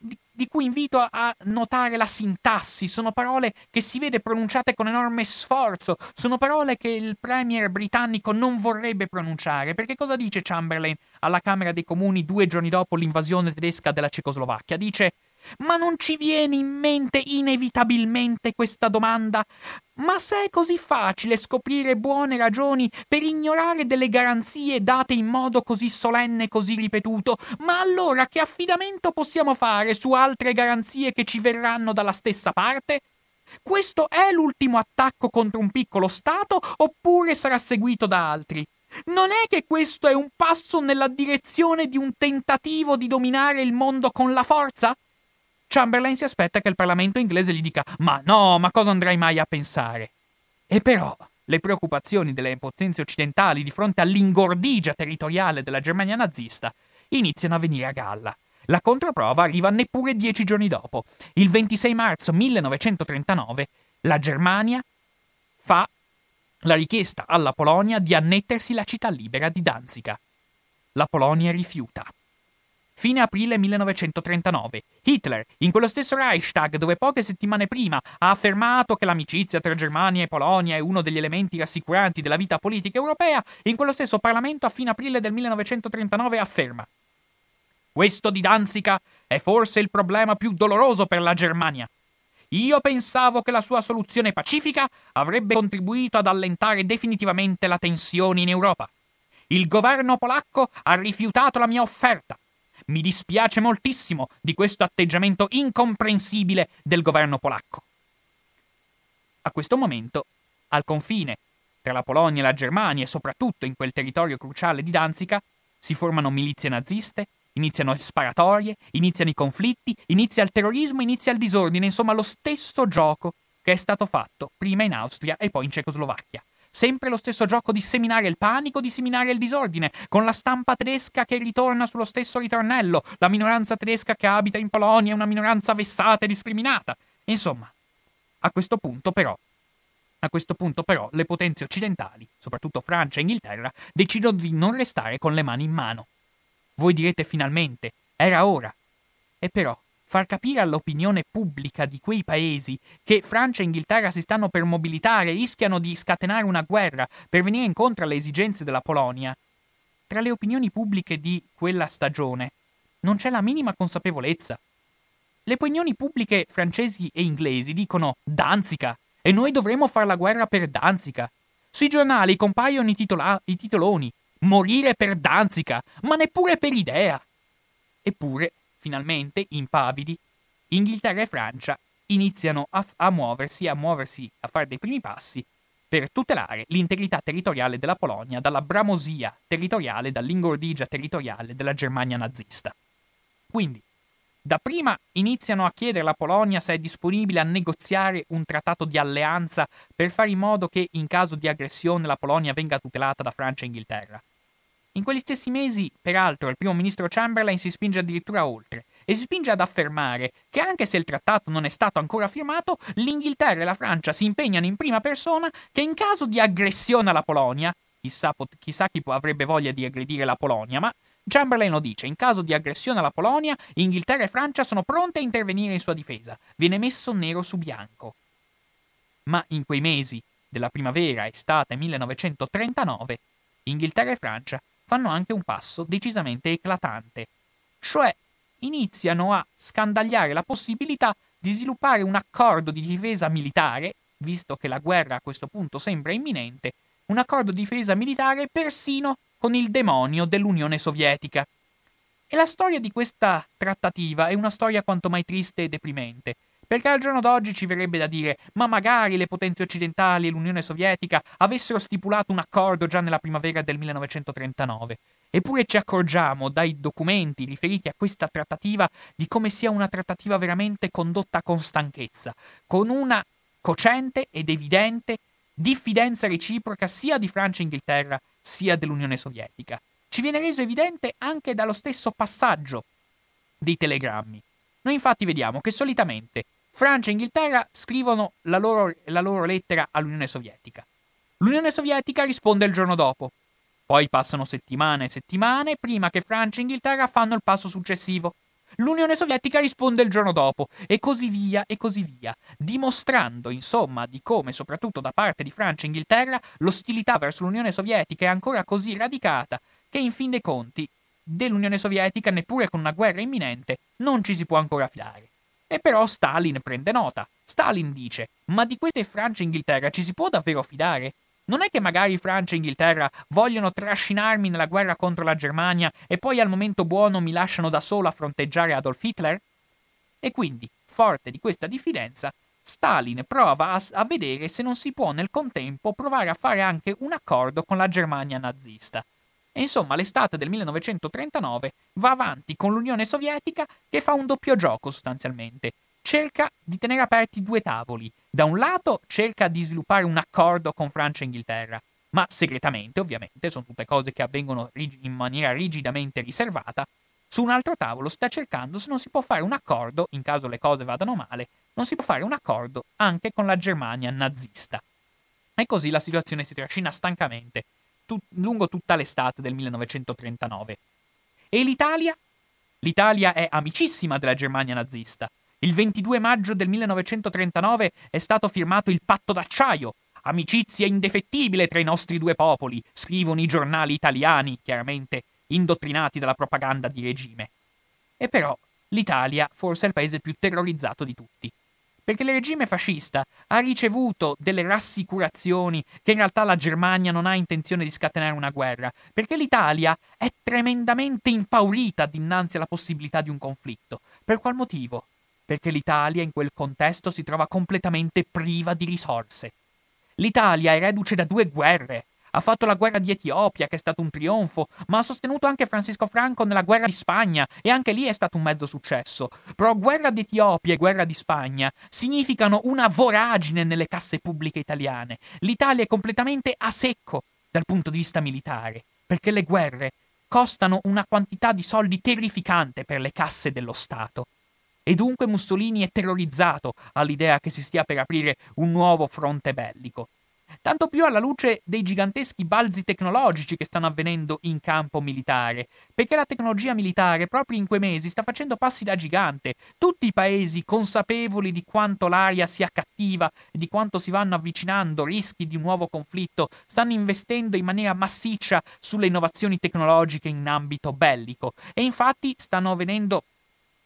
di, di, cui invito a notare la sintassi. Sono parole che si vede pronunciate con enorme sforzo. Sono parole che il premier britannico non vorrebbe pronunciare. Perché cosa dice Chamberlain alla Camera dei Comuni due giorni dopo l'invasione tedesca della Cecoslovacchia? Dice ma non ci viene in mente inevitabilmente questa domanda? Ma se è così facile scoprire buone ragioni per ignorare delle garanzie date in modo così solenne e così ripetuto, ma allora che affidamento possiamo fare su altre garanzie che ci verranno dalla stessa parte? Questo è l'ultimo attacco contro un piccolo Stato oppure sarà seguito da altri? Non è che questo è un passo nella direzione di un tentativo di dominare il mondo con la forza? Chamberlain si aspetta che il Parlamento inglese gli dica ma no, ma cosa andrai mai a pensare? E però le preoccupazioni delle potenze occidentali di fronte all'ingordigia territoriale della Germania nazista iniziano a venire a galla. La controprova arriva neppure dieci giorni dopo. Il 26 marzo 1939 la Germania fa la richiesta alla Polonia di annettersi la città libera di Danzica. La Polonia rifiuta. Fine aprile 1939. Hitler, in quello stesso Reichstag dove poche settimane prima ha affermato che l'amicizia tra Germania e Polonia è uno degli elementi rassicuranti della vita politica europea, in quello stesso Parlamento a fine aprile del 1939 afferma Questo di Danzica è forse il problema più doloroso per la Germania. Io pensavo che la sua soluzione pacifica avrebbe contribuito ad allentare definitivamente la tensione in Europa. Il governo polacco ha rifiutato la mia offerta mi dispiace moltissimo di questo atteggiamento incomprensibile del governo polacco. A questo momento, al confine tra la Polonia e la Germania e soprattutto in quel territorio cruciale di Danzica, si formano milizie naziste, iniziano sparatorie, iniziano i conflitti, inizia il terrorismo, inizia il disordine, insomma lo stesso gioco che è stato fatto prima in Austria e poi in Cecoslovacchia. Sempre lo stesso gioco di seminare il panico, di seminare il disordine, con la stampa tedesca che ritorna sullo stesso ritornello, la minoranza tedesca che abita in Polonia è una minoranza vessata e discriminata. Insomma, a questo punto però a questo punto però le potenze occidentali, soprattutto Francia e Inghilterra, decidono di non restare con le mani in mano. Voi direte finalmente, era ora. E però far capire all'opinione pubblica di quei paesi che Francia e Inghilterra si stanno per mobilitare, rischiano di scatenare una guerra per venire incontro alle esigenze della Polonia. Tra le opinioni pubbliche di quella stagione non c'è la minima consapevolezza. Le opinioni pubbliche francesi e inglesi dicono Danzica e noi dovremmo fare la guerra per Danzica. Sui giornali compaiono i, titola- i titoloni Morire per Danzica, ma neppure per idea. Eppure finalmente, impavidi, Inghilterra e Francia iniziano a, a muoversi, a muoversi, a fare dei primi passi per tutelare l'integrità territoriale della Polonia dalla bramosia territoriale, dall'ingordigia territoriale della Germania nazista. Quindi, dapprima iniziano a chiedere alla Polonia se è disponibile a negoziare un trattato di alleanza per fare in modo che in caso di aggressione la Polonia venga tutelata da Francia e Inghilterra. In quegli stessi mesi, peraltro, il primo ministro Chamberlain si spinge addirittura oltre e si spinge ad affermare che anche se il trattato non è stato ancora firmato, l'Inghilterra e la Francia si impegnano in prima persona che in caso di aggressione alla Polonia, chissà, chissà chi avrebbe voglia di aggredire la Polonia, ma Chamberlain lo dice, in caso di aggressione alla Polonia, Inghilterra e Francia sono pronte a intervenire in sua difesa. Viene messo nero su bianco. Ma in quei mesi della primavera estate 1939, Inghilterra e Francia fanno anche un passo decisamente eclatante, cioè iniziano a scandagliare la possibilità di sviluppare un accordo di difesa militare, visto che la guerra a questo punto sembra imminente, un accordo di difesa militare persino con il demonio dell'Unione Sovietica. E la storia di questa trattativa è una storia quanto mai triste e deprimente, perché al giorno d'oggi ci verrebbe da dire ma magari le potenze occidentali e l'Unione Sovietica avessero stipulato un accordo già nella primavera del 1939. Eppure ci accorgiamo dai documenti riferiti a questa trattativa di come sia una trattativa veramente condotta con stanchezza, con una cocente ed evidente diffidenza reciproca sia di Francia e Inghilterra sia dell'Unione Sovietica. Ci viene reso evidente anche dallo stesso passaggio dei telegrammi. Noi infatti vediamo che solitamente Francia e Inghilterra scrivono la loro, la loro lettera all'Unione Sovietica. L'Unione Sovietica risponde il giorno dopo. Poi passano settimane e settimane prima che Francia e Inghilterra fanno il passo successivo. L'Unione Sovietica risponde il giorno dopo, e così via e così via, dimostrando, insomma, di come, soprattutto da parte di Francia e Inghilterra, l'ostilità verso l'Unione Sovietica è ancora così radicata che, in fin dei conti, dell'Unione Sovietica, neppure con una guerra imminente, non ci si può ancora fiare. E però Stalin prende nota. Stalin dice: Ma di queste Francia e Inghilterra ci si può davvero fidare? Non è che magari Francia e Inghilterra vogliono trascinarmi nella guerra contro la Germania e poi al momento buono mi lasciano da solo a fronteggiare Adolf Hitler? E quindi, forte di questa diffidenza, Stalin prova a, a, vedere se non si può nel contempo provare a fare anche un accordo con la Germania nazista. E insomma, l'estate del 1939 va avanti con l'Unione Sovietica che fa un doppio gioco sostanzialmente. Cerca di tenere aperti due tavoli. Da un lato cerca di sviluppare un accordo con Francia e Inghilterra, ma segretamente, ovviamente, sono tutte cose che avvengono in maniera rigidamente riservata. Su un altro tavolo sta cercando se non si può fare un accordo, in caso le cose vadano male, non si può fare un accordo anche con la Germania nazista. E così la situazione si trascina stancamente tut- lungo tutta l'estate del 1939. E l'Italia? L'Italia è amicissima della Germania nazista. Il 22 maggio del 1939 è stato firmato il patto d'acciaio. Amicizia indefettibile tra i nostri due popoli, scrivono i giornali italiani, chiaramente indottrinati dalla propaganda di regime. E però l'Italia forse è il paese più terrorizzato di tutti perché il regime fascista ha ricevuto delle rassicurazioni che in realtà la Germania non ha intenzione di scatenare una guerra, perché l'Italia è tremendamente impaurita dinanzi alla possibilità di un conflitto. Per qual motivo? Perché l'Italia in quel contesto si trova completamente priva di risorse. L'Italia è reduce da due guerre, ha fatto la guerra di Etiopia, che è stato un trionfo, ma ha sostenuto anche Francisco Franco nella guerra di Spagna, e anche lì è stato un mezzo successo. Però guerra di Etiopia e guerra di Spagna significano una voragine nelle casse pubbliche italiane. L'Italia è completamente a secco dal punto di vista militare, perché le guerre costano una quantità di soldi terrificante per le casse dello Stato. E dunque Mussolini è terrorizzato all'idea che si stia per aprire un nuovo fronte bellico tanto più alla luce dei giganteschi balzi tecnologici che stanno avvenendo in campo militare, perché la tecnologia militare proprio in quei mesi sta facendo passi da gigante. Tutti i paesi consapevoli di quanto l'aria sia cattiva e di quanto si vanno avvicinando rischi di un nuovo conflitto, stanno investendo in maniera massiccia sulle innovazioni tecnologiche in ambito bellico e infatti stanno avvenendo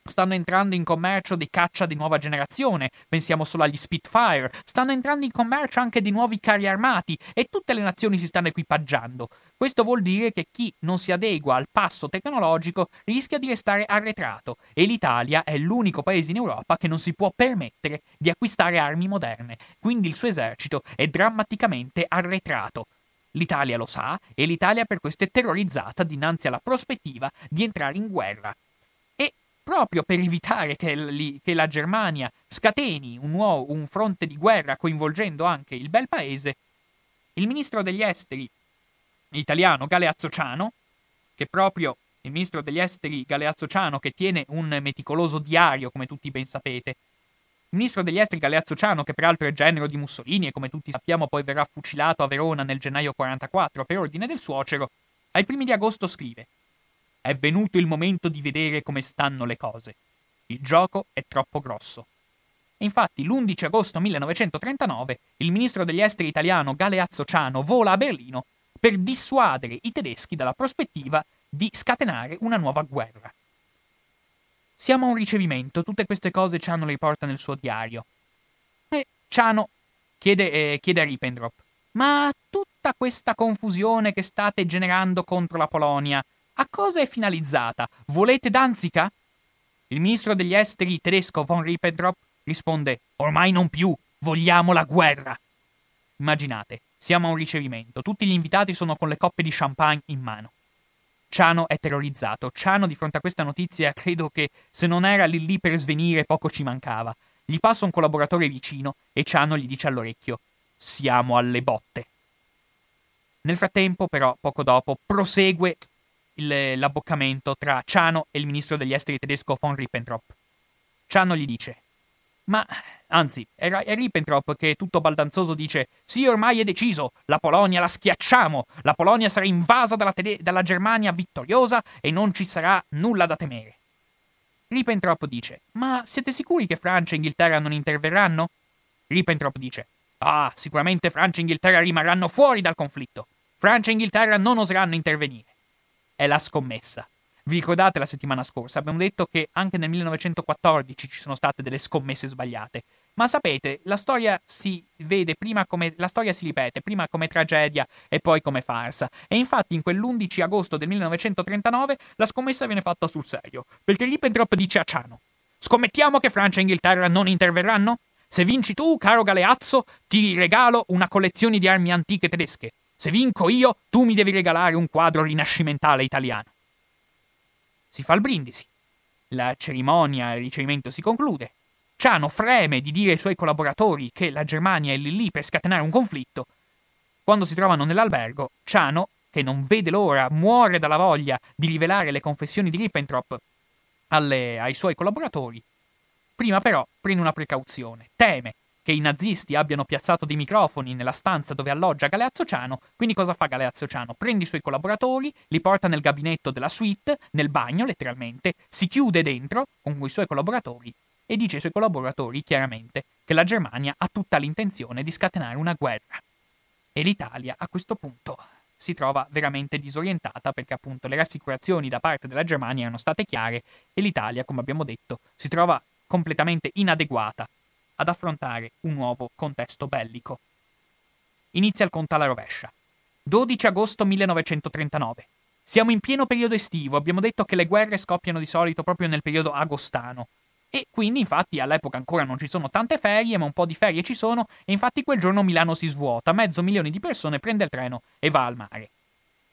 Stanno entrando in commercio dei caccia di nuova generazione, pensiamo solo agli Spitfire, stanno entrando in commercio anche di nuovi carri armati e tutte le nazioni si stanno equipaggiando. Questo vuol dire che chi non si adegua al passo tecnologico rischia di restare arretrato e l'Italia è l'unico paese in Europa che non si può permettere di acquistare armi moderne, quindi il suo esercito è drammaticamente arretrato. L'Italia lo sa e l'Italia per questo è terrorizzata dinanzi alla prospettiva di entrare in guerra proprio per evitare che, li, che la Germania scateni un, nuovo, un fronte di guerra coinvolgendo anche il bel paese, il ministro degli esteri italiano Galeazzo Ciano, che proprio il ministro degli esteri Galeazzo Ciano, che tiene un meticoloso diario, come tutti ben sapete, il ministro degli esteri Galeazzo Ciano, che peraltro è genero di Mussolini e come tutti sappiamo poi verrà fucilato a Verona nel gennaio 44 per ordine del suocero, ai primi di agosto scrive è venuto il momento di vedere come stanno le cose. Il gioco è troppo grosso. Infatti, l'11 agosto 1939, il ministro degli esteri italiano Galeazzo Ciano vola a Berlino per dissuadere i tedeschi dalla prospettiva di scatenare una nuova guerra. Siamo a un ricevimento, tutte queste cose Ciano le riporta nel suo diario. E Ciano chiede, eh, chiede a Rippentrop, ma tutta questa confusione che state generando contro la Polonia, a cosa è finalizzata? Volete Danzica? Il ministro degli esteri tedesco von Rippentrop risponde, ormai non più, vogliamo la guerra. Immaginate, siamo a un ricevimento, tutti gli invitati sono con le coppe di champagne in mano. Ciano è terrorizzato. Ciano, di fronte a questa notizia, credo che se non era lì lì per svenire, poco ci mancava. Gli passa un collaboratore vicino e Ciano gli dice all'orecchio: Siamo alle botte. Nel frattempo, però, poco dopo, prosegue il, l'abboccamento tra Ciano e il ministro degli esteri tedesco von Rippentrop. Ciano gli dice: ma, anzi, è, è Rippentrop che tutto baldanzoso dice: Sì, ormai è deciso, la Polonia la schiacciamo, la Polonia sarà invasa dalla, tede- dalla Germania vittoriosa e non ci sarà nulla da temere. Rippentrop dice: Ma siete sicuri che Francia e Inghilterra non interverranno? Rippentrop dice: Ah, sicuramente Francia e Inghilterra rimarranno fuori dal conflitto. Francia e Inghilterra non oseranno intervenire. È la scommessa. Vi ricordate la settimana scorsa? Abbiamo detto che anche nel 1914 ci sono state delle scommesse sbagliate. Ma sapete, la storia si vede prima come. la storia si ripete, prima come tragedia e poi come farsa. E infatti in quell'11 agosto del 1939 la scommessa viene fatta sul serio. Perché Ribbentrop dice a Ciano: Scommettiamo che Francia e Inghilterra non interverranno? Se vinci tu, caro Galeazzo, ti regalo una collezione di armi antiche tedesche. Se vinco io, tu mi devi regalare un quadro rinascimentale italiano. Si fa il brindisi. La cerimonia e il ricevimento si conclude. Ciano freme di dire ai suoi collaboratori che la Germania è lì lì per scatenare un conflitto. Quando si trovano nell'albergo, Ciano, che non vede l'ora, muore dalla voglia di rivelare le confessioni di Rippentrop alle, ai suoi collaboratori. Prima però prende una precauzione. Teme che i nazisti abbiano piazzato dei microfoni nella stanza dove alloggia Galeazzo Ciano, quindi cosa fa Galeazzo Ciano? Prende i suoi collaboratori, li porta nel gabinetto della suite, nel bagno letteralmente, si chiude dentro con i suoi collaboratori e dice ai suoi collaboratori chiaramente che la Germania ha tutta l'intenzione di scatenare una guerra. E l'Italia a questo punto si trova veramente disorientata perché appunto le rassicurazioni da parte della Germania erano state chiare e l'Italia, come abbiamo detto, si trova completamente inadeguata ad affrontare un nuovo contesto bellico. Inizia il conto alla rovescia. 12 agosto 1939. Siamo in pieno periodo estivo, abbiamo detto che le guerre scoppiano di solito proprio nel periodo agostano. E quindi, infatti, all'epoca ancora non ci sono tante ferie, ma un po' di ferie ci sono, e infatti quel giorno Milano si svuota, mezzo milione di persone prende il treno e va al mare.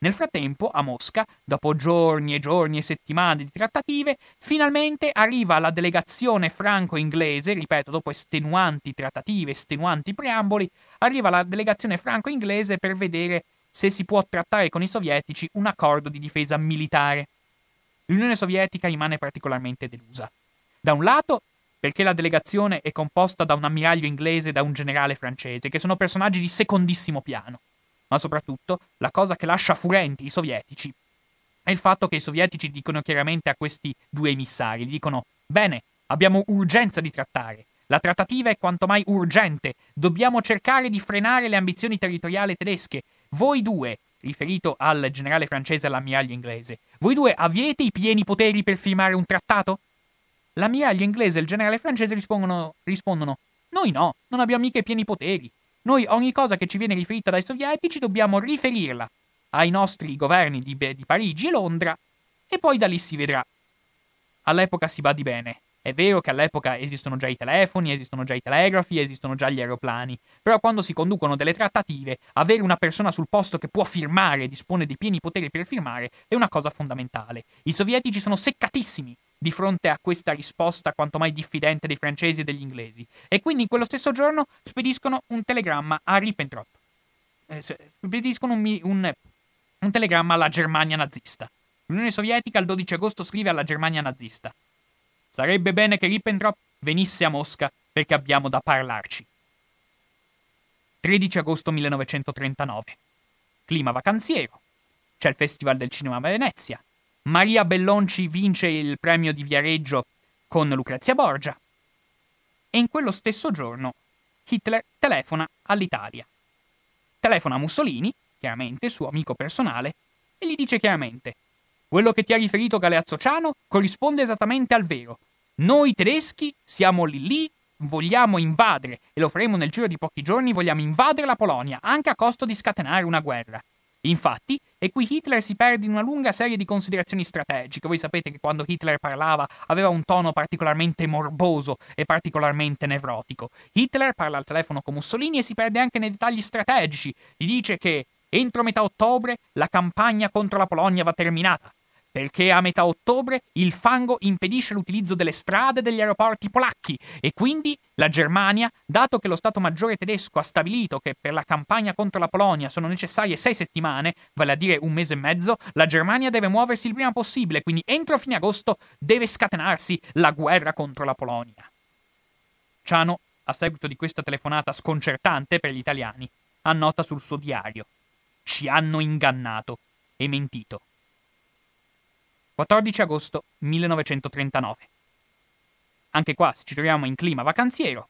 Nel frattempo, a Mosca, dopo giorni e giorni e settimane di trattative, finalmente arriva la delegazione franco-inglese, ripeto, dopo estenuanti trattative, estenuanti preamboli, arriva la delegazione franco-inglese per vedere se si può trattare con i sovietici un accordo di difesa militare. L'Unione Sovietica rimane particolarmente delusa. Da un lato, perché la delegazione è composta da un ammiraglio inglese e da un generale francese, che sono personaggi di secondissimo piano ma soprattutto la cosa che lascia furenti i sovietici è il fatto che i sovietici dicono chiaramente a questi due emissari, dicono bene, abbiamo urgenza di trattare, la trattativa è quanto mai urgente, dobbiamo cercare di frenare le ambizioni territoriali tedesche, voi due, riferito al generale francese e all'ammiraglio inglese, voi due avete i pieni poteri per firmare un trattato? L'ammiraglio inglese e il generale francese rispondono, rispondono noi no, non abbiamo mica i pieni poteri. Noi ogni cosa che ci viene riferita dai sovietici dobbiamo riferirla ai nostri governi di, di Parigi e Londra e poi da lì si vedrà. All'epoca si badi bene. È vero che all'epoca esistono già i telefoni, esistono già i telegrafi, esistono già gli aeroplani, però quando si conducono delle trattative, avere una persona sul posto che può firmare e dispone dei pieni poteri per firmare è una cosa fondamentale. I sovietici sono seccatissimi di fronte a questa risposta quanto mai diffidente dei francesi e degli inglesi. E quindi in quello stesso giorno spediscono un telegramma a Ribbentrop. Eh, spediscono un, un, un telegramma alla Germania nazista. L'Unione Sovietica il 12 agosto scrive alla Germania nazista. Sarebbe bene che Ribbentrop venisse a Mosca perché abbiamo da parlarci. 13 agosto 1939. Clima vacanziero. C'è il Festival del Cinema a Venezia. Maria Bellonci vince il premio di Viareggio con Lucrezia Borgia. E in quello stesso giorno Hitler telefona all'Italia. Telefona a Mussolini, chiaramente suo amico personale, e gli dice chiaramente: quello che ti ha riferito Galeazzo Ciano corrisponde esattamente al vero. Noi tedeschi siamo lì lì, vogliamo invadere, e lo faremo nel giro di pochi giorni, vogliamo invadere la Polonia, anche a costo di scatenare una guerra. Infatti, è qui Hitler si perde in una lunga serie di considerazioni strategiche. Voi sapete che quando Hitler parlava aveva un tono particolarmente morboso e particolarmente nevrotico. Hitler parla al telefono con Mussolini e si perde anche nei dettagli strategici. Gli dice che entro metà ottobre la campagna contro la Polonia va terminata perché a metà ottobre il fango impedisce l'utilizzo delle strade degli aeroporti polacchi e quindi la Germania, dato che lo Stato Maggiore tedesco ha stabilito che per la campagna contro la Polonia sono necessarie sei settimane, vale a dire un mese e mezzo, la Germania deve muoversi il prima possibile, quindi entro fine agosto deve scatenarsi la guerra contro la Polonia. Ciano, a seguito di questa telefonata sconcertante per gli italiani, annota sul suo diario. Ci hanno ingannato e mentito. 14 agosto 1939. Anche qua, ci troviamo in clima vacanziero,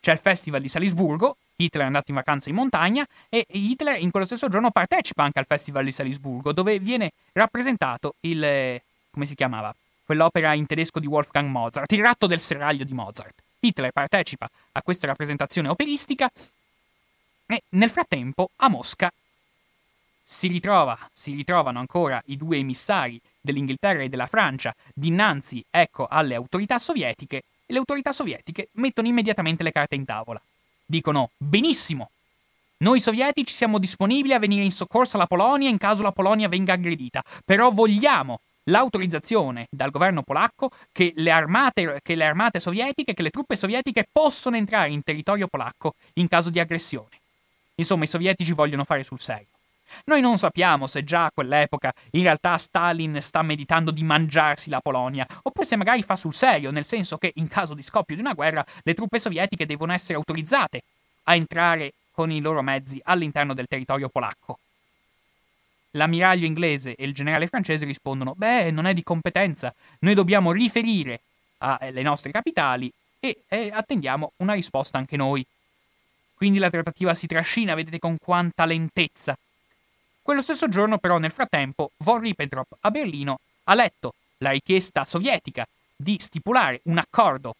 c'è il Festival di Salisburgo, Hitler è andato in vacanza in montagna e Hitler in quello stesso giorno partecipa anche al Festival di Salisburgo, dove viene rappresentato il... come si chiamava? Quell'opera in tedesco di Wolfgang Mozart, il ratto del serraglio di Mozart. Hitler partecipa a questa rappresentazione operistica e nel frattempo a Mosca si, ritrova, si ritrovano ancora i due emissari dell'Inghilterra e della Francia dinanzi, ecco, alle autorità sovietiche e le autorità sovietiche mettono immediatamente le carte in tavola. Dicono, benissimo, noi sovietici siamo disponibili a venire in soccorso alla Polonia in caso la Polonia venga aggredita, però vogliamo l'autorizzazione dal governo polacco che le, armate, che le armate sovietiche, che le truppe sovietiche possono entrare in territorio polacco in caso di aggressione. Insomma, i sovietici vogliono fare sul serio. Noi non sappiamo se già a quell'epoca in realtà Stalin sta meditando di mangiarsi la Polonia, oppure se magari fa sul serio, nel senso che in caso di scoppio di una guerra le truppe sovietiche devono essere autorizzate a entrare con i loro mezzi all'interno del territorio polacco. L'ammiraglio inglese e il generale francese rispondono: Beh, non è di competenza, noi dobbiamo riferire alle nostre capitali e, e attendiamo una risposta anche noi. Quindi la trattativa si trascina, vedete con quanta lentezza. Quello stesso giorno, però, nel frattempo, von Ribbentrop a Berlino ha letto la richiesta sovietica di stipulare un accordo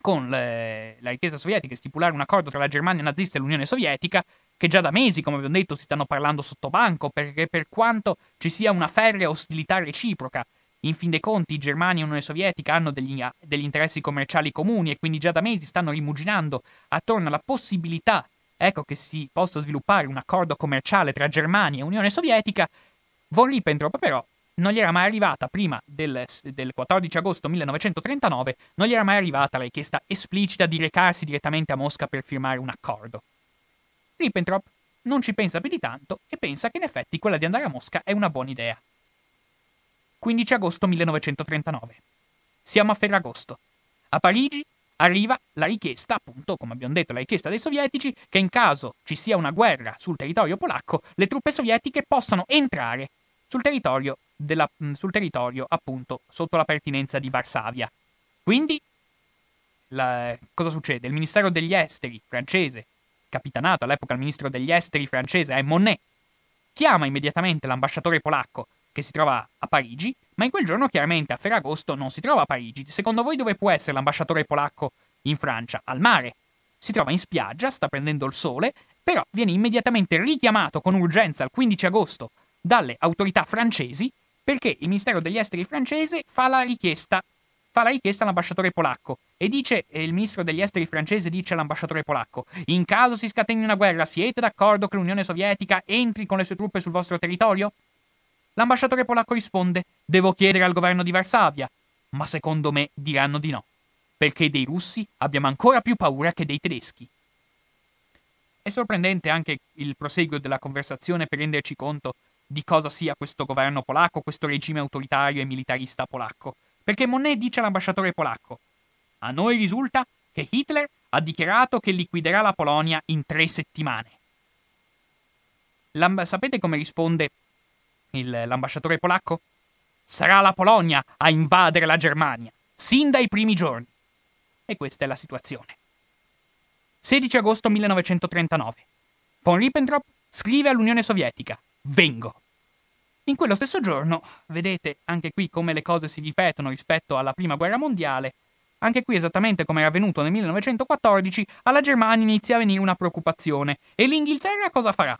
con le, la richiesta sovietica di stipulare un accordo tra la Germania nazista e l'Unione Sovietica, che già da mesi, come abbiamo detto, si stanno parlando sotto banco, perché per quanto ci sia una ferrea ostilità reciproca, in fin dei conti Germania e Unione Sovietica hanno degli, degli interessi commerciali comuni e quindi già da mesi stanno rimuginando attorno alla possibilità ecco che si possa sviluppare un accordo commerciale tra Germania e Unione Sovietica, von Ribbentrop però non gli era mai arrivata prima del, del, 14 agosto 1939, non gli era mai arrivata la richiesta esplicita di recarsi direttamente a Mosca per firmare un accordo. Ribbentrop non ci pensa più di tanto e pensa che in effetti quella di andare a Mosca è una buona idea. 15 agosto 1939. Siamo a Ferragosto. A Parigi arriva la richiesta, appunto, come abbiamo detto, la richiesta dei sovietici che in caso ci sia una guerra sul territorio polacco, le truppe sovietiche possano entrare sul territorio, della, sul territorio appunto, sotto la pertinenza di Varsavia. Quindi, la, cosa succede? Il Ministero degli Esteri francese, capitanato all'epoca il ministro degli Esteri francese è Monet, chiama immediatamente l'ambasciatore polacco che si trova a Parigi, ma in quel giorno chiaramente a Ferragosto non si trova a Parigi. Secondo voi dove può essere l'ambasciatore polacco in Francia? Al mare. Si trova in spiaggia, sta prendendo il sole, però viene immediatamente richiamato con urgenza il 15 agosto dalle autorità francesi perché il Ministero degli Esteri francese fa la richiesta fa la richiesta all'ambasciatore polacco e dice, e il ministro degli esteri francese dice all'ambasciatore polacco, in caso si scateni una guerra, siete d'accordo che l'Unione Sovietica entri con le sue truppe sul vostro territorio? L'ambasciatore polacco risponde: Devo chiedere al governo di Varsavia. Ma secondo me diranno di no, perché dei russi abbiamo ancora più paura che dei tedeschi. È sorprendente anche il proseguo della conversazione per renderci conto di cosa sia questo governo polacco, questo regime autoritario e militarista polacco. Perché Monet dice all'ambasciatore polacco: A noi risulta che Hitler ha dichiarato che liquiderà la Polonia in tre settimane. L'amba- sapete come risponde il, l'ambasciatore polacco? Sarà la Polonia a invadere la Germania, sin dai primi giorni. E questa è la situazione. 16 agosto 1939. Von Ribbentrop scrive all'Unione Sovietica: Vengo. In quello stesso giorno, vedete anche qui come le cose si ripetono rispetto alla Prima Guerra Mondiale, anche qui esattamente come era avvenuto nel 1914, alla Germania inizia a venire una preoccupazione. E l'Inghilterra cosa farà?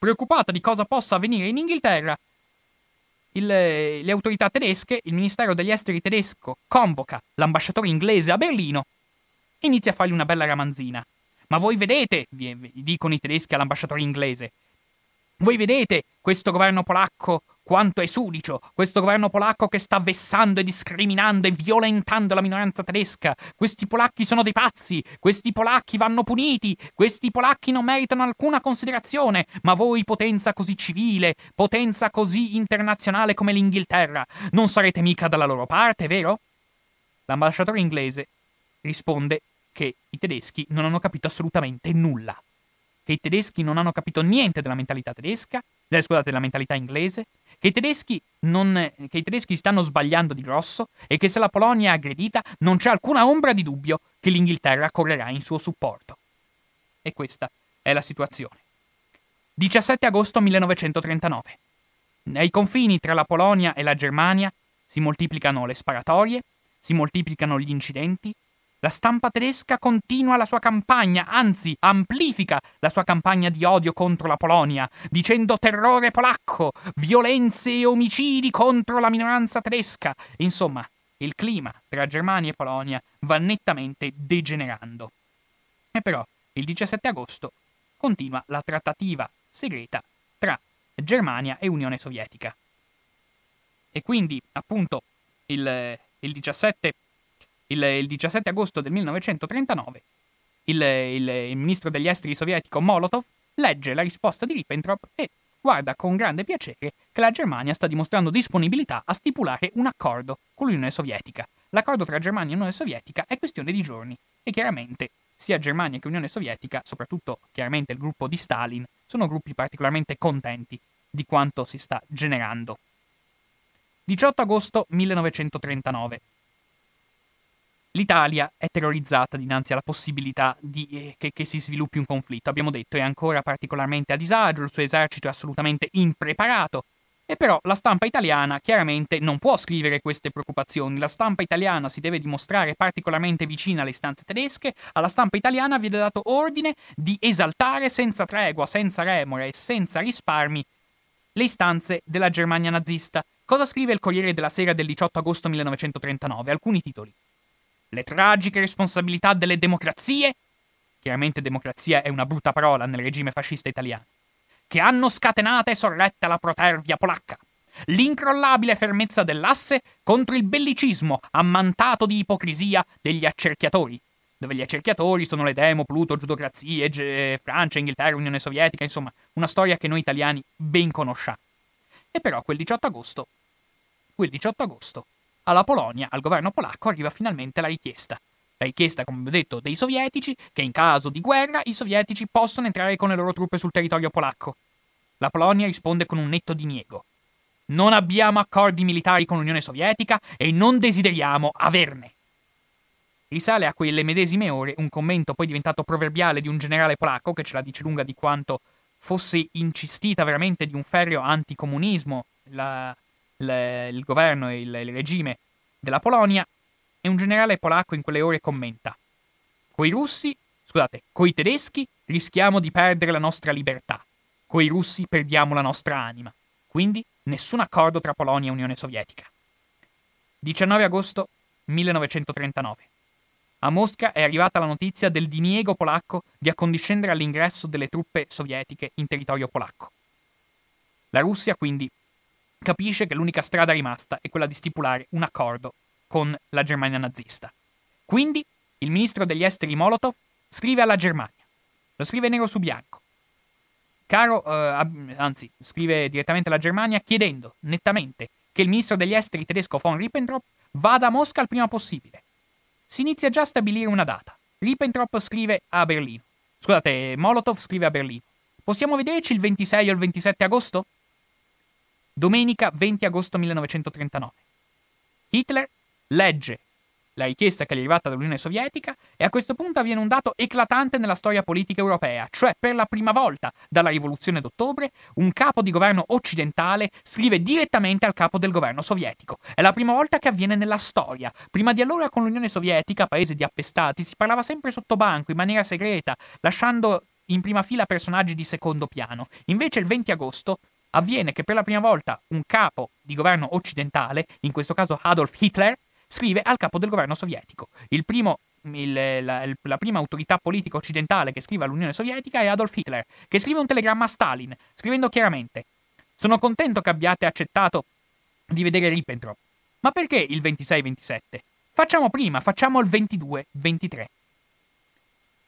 Preoccupata di cosa possa avvenire in Inghilterra, il, le autorità tedesche, il Ministero degli Esteri tedesco, convoca l'ambasciatore inglese a Berlino e inizia a fargli una bella ramanzina. Ma voi vedete, dicono i tedeschi all'ambasciatore inglese, voi vedete questo governo polacco quanto è sudicio, questo governo polacco che sta vessando e discriminando e violentando la minoranza tedesca. Questi polacchi sono dei pazzi, questi polacchi vanno puniti, questi polacchi non meritano alcuna considerazione, ma voi, potenza così civile, potenza così internazionale come l'Inghilterra, non sarete mica dalla loro parte, vero? L'ambasciatore inglese risponde che i tedeschi non hanno capito assolutamente nulla che i tedeschi non hanno capito niente della mentalità tedesca, scusate, della mentalità inglese, che i, tedeschi non, che i tedeschi stanno sbagliando di grosso e che se la Polonia è aggredita non c'è alcuna ombra di dubbio che l'Inghilterra correrà in suo supporto. E questa è la situazione. 17 agosto 1939. Nei confini tra la Polonia e la Germania si moltiplicano le sparatorie, si moltiplicano gli incidenti, la stampa tedesca continua la sua campagna, anzi amplifica la sua campagna di odio contro la Polonia, dicendo terrore polacco, violenze e omicidi contro la minoranza tedesca. Insomma, il clima tra Germania e Polonia va nettamente degenerando. E però, il 17 agosto, continua la trattativa segreta tra Germania e Unione Sovietica. E quindi, appunto, il, il 17 il, il 17 agosto del 1939, il, il, il ministro degli esteri sovietico Molotov legge la risposta di Ribbentrop e guarda con grande piacere che la Germania sta dimostrando disponibilità a stipulare un accordo con l'Unione Sovietica. L'accordo tra Germania e Unione Sovietica è questione di giorni e chiaramente sia Germania che Unione Sovietica, soprattutto chiaramente il gruppo di Stalin, sono gruppi particolarmente contenti di quanto si sta generando. 18 agosto 1939. L'Italia è terrorizzata dinanzi alla possibilità di, eh, che, che, si sviluppi un conflitto. Abbiamo detto è ancora particolarmente a disagio, il suo esercito è assolutamente impreparato. E però la stampa italiana chiaramente non può scrivere queste preoccupazioni. La stampa italiana si deve dimostrare particolarmente vicina alle istanze tedesche. Alla stampa italiana viene dato ordine di esaltare senza tregua, senza remore e senza risparmi le istanze della Germania nazista. Cosa scrive il Corriere della Sera del 18 agosto 1939? Alcuni titoli le tragiche responsabilità delle democrazie, chiaramente democrazia è una brutta parola nel regime fascista italiano, che hanno scatenata e sorretta la protervia polacca, l'incrollabile fermezza dell'asse contro il bellicismo ammantato di ipocrisia degli accerchiatori, dove gli accerchiatori sono le demo, Pluto, giudocrazie, G- Francia, Inghilterra, Unione Sovietica, insomma, una storia che noi italiani ben conosciamo. E però quel 18 agosto, quel 18 agosto, alla Polonia, al governo polacco, arriva finalmente la richiesta. La richiesta, come ho detto, dei sovietici che in caso di guerra i sovietici possono entrare con le loro truppe sul territorio polacco. La Polonia risponde con un netto diniego. Non abbiamo accordi militari con l'Unione Sovietica e non desideriamo averne. Risale a quelle medesime ore un commento poi diventato proverbiale di un generale polacco che ce la dice lunga di quanto fosse incistita veramente di un ferreo anticomunismo la, il, il governo e il, il regime della Polonia, e un generale polacco in quelle ore commenta: Coi russi, scusate, coi tedeschi rischiamo di perdere la nostra libertà, coi russi perdiamo la nostra anima. Quindi nessun accordo tra Polonia e Unione Sovietica. 19 agosto 1939. A Mosca è arrivata la notizia del diniego polacco di accondiscendere all'ingresso delle truppe sovietiche in territorio polacco. La Russia quindi capisce che l'unica strada rimasta è quella di stipulare un accordo con la Germania nazista. Quindi il ministro degli esteri Molotov scrive alla Germania, lo scrive nero su bianco. Caro, eh, anzi, scrive direttamente alla Germania chiedendo nettamente che il ministro degli esteri tedesco von Ribbentrop vada a Mosca il prima possibile. Si inizia già a stabilire una data. Ribbentrop scrive a Berlino. Scusate, Molotov scrive a Berlino. Possiamo vederci il 26 o il 27 agosto? Domenica 20 agosto 1939. Hitler legge la richiesta che è arrivata dall'Unione Sovietica e a questo punto avviene un dato eclatante nella storia politica europea, cioè per la prima volta dalla rivoluzione d'ottobre un capo di governo occidentale scrive direttamente al capo del governo sovietico. È la prima volta che avviene nella storia. Prima di allora con l'Unione Sovietica, paese di appestati, si parlava sempre sotto banco, in maniera segreta, lasciando in prima fila personaggi di secondo piano. Invece il 20 agosto avviene che per la prima volta un capo di governo occidentale, in questo caso Adolf Hitler, scrive al capo del governo sovietico. Primo, il, la, la, prima autorità politica occidentale che scrive all'Unione Sovietica è Adolf Hitler, che scrive un telegramma a Stalin, scrivendo chiaramente: Sono contento che abbiate accettato di vedere Ribbentrop. Ma perché il 26-27? Facciamo prima, facciamo il 22-23.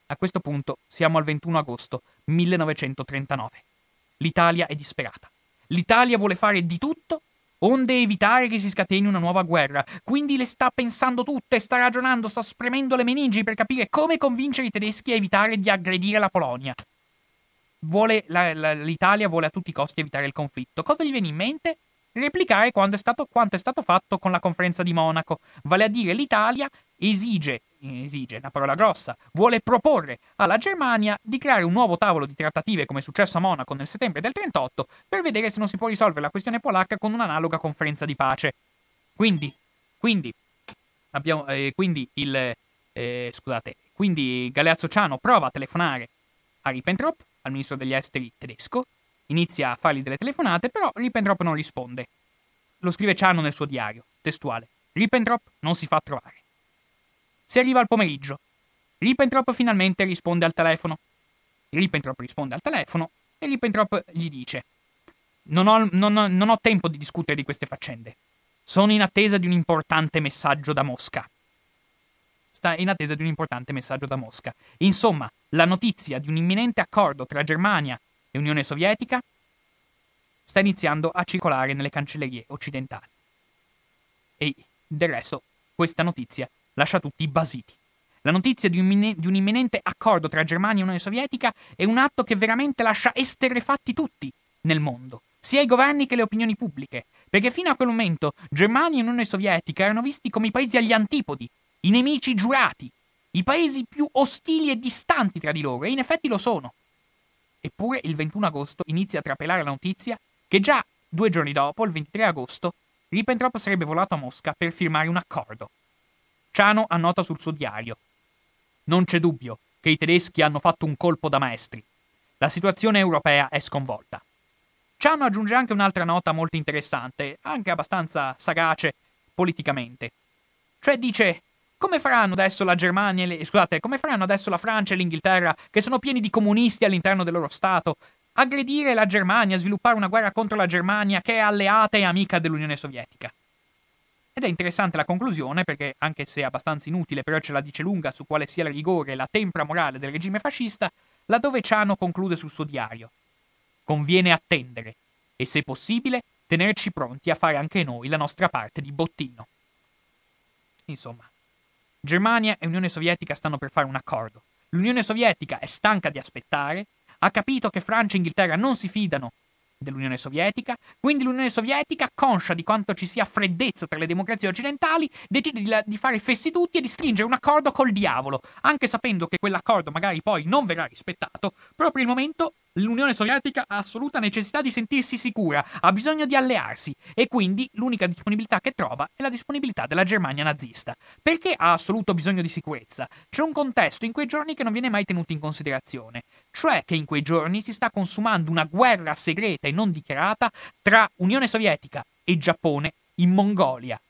A questo punto siamo al 21 agosto 1939. L'Italia è disperata. L'Italia vuole fare di tutto onde evitare che si scateni una nuova guerra. Quindi le sta pensando tutte, sta ragionando, sta spremendo le meningi per capire come convincere i tedeschi a evitare di aggredire la Polonia. Vuole, la, la, L'Italia vuole a tutti i costi evitare il conflitto. Cosa gli viene in mente? Replicare è, stato, quanto è stato fatto con la conferenza di Monaco, vale a dire l'Italia esige esige, una parola grossa, vuole proporre alla Germania di creare un nuovo tavolo di trattative come è successo a Monaco nel settembre del 38 per vedere se non si può risolvere la questione polacca con un'analoga conferenza di pace. Quindi, quindi, abbiamo, eh, quindi il, eh, scusate, quindi Galeazzo Ciano prova a telefonare a Ribbentrop, al ministro degli esteri tedesco, inizia a fargli delle telefonate, però Ribbentrop non risponde. Lo scrive Ciano nel suo diario, testuale. Ribbentrop non si fa trovare. Si arriva al pomeriggio. Rippentrop finalmente risponde al telefono. Rippentrop risponde al telefono e Rippentrop gli dice: non ho, non, non ho tempo di discutere di queste faccende. Sono in attesa di un importante messaggio da Mosca. Sta in attesa di un importante messaggio da Mosca. Insomma, la notizia di un imminente accordo tra Germania e Unione Sovietica sta iniziando a circolare nelle cancellerie occidentali. E del resto, questa notizia lascia tutti basiti. La notizia di un, di un, imminente accordo tra Germania e Unione Sovietica è un atto che veramente lascia esterrefatti tutti nel mondo, sia i governi che le opinioni pubbliche, perché fino a quel momento Germania e Unione Sovietica erano visti come i paesi agli antipodi, i nemici giurati, i paesi più ostili e distanti tra di loro, e in effetti lo sono. Eppure il 21 agosto inizia a trapelare la notizia che già due giorni dopo, il 23 agosto, Ribbentrop sarebbe volato a Mosca per firmare un accordo. Ciano annota sul suo diario. Non c'è dubbio che i tedeschi hanno fatto un colpo da maestri. La situazione europea è sconvolta. Ciano aggiunge anche un'altra nota molto interessante, anche abbastanza sagace politicamente. Cioè dice come faranno adesso la Germania le, scusate, come faranno adesso la Francia e l'Inghilterra, che sono pieni di comunisti all'interno del loro Stato, aggredire la Germania, sviluppare una guerra contro la Germania che è alleata e amica dell'Unione Sovietica? Ed è interessante la conclusione, perché anche se abbastanza inutile, però ce la dice lunga su quale sia il rigore e la tempra morale del regime fascista, laddove Ciano conclude sul suo diario. Conviene attendere e, se possibile, tenerci pronti a fare anche noi la nostra parte di bottino. Insomma, Germania e Unione Sovietica stanno per fare un accordo. L'Unione Sovietica è stanca di aspettare, ha capito che Francia e Inghilterra non si fidano dell'Unione Sovietica, quindi l'Unione Sovietica, conscia di quanto ci sia freddezza tra le democrazie occidentali, decide di, di, fare fessi tutti e di stringere un accordo col diavolo, anche sapendo che quell'accordo magari poi non verrà rispettato, per il momento L'Unione Sovietica ha assoluta necessità di sentirsi sicura, ha bisogno di allearsi e quindi l'unica disponibilità che trova è la disponibilità della Germania nazista. Perché ha assoluto bisogno di sicurezza? C'è un contesto in quei giorni che non viene mai tenuto in considerazione, cioè che in quei giorni si sta consumando una guerra segreta e non dichiarata tra Unione Sovietica e Giappone in Mongolia.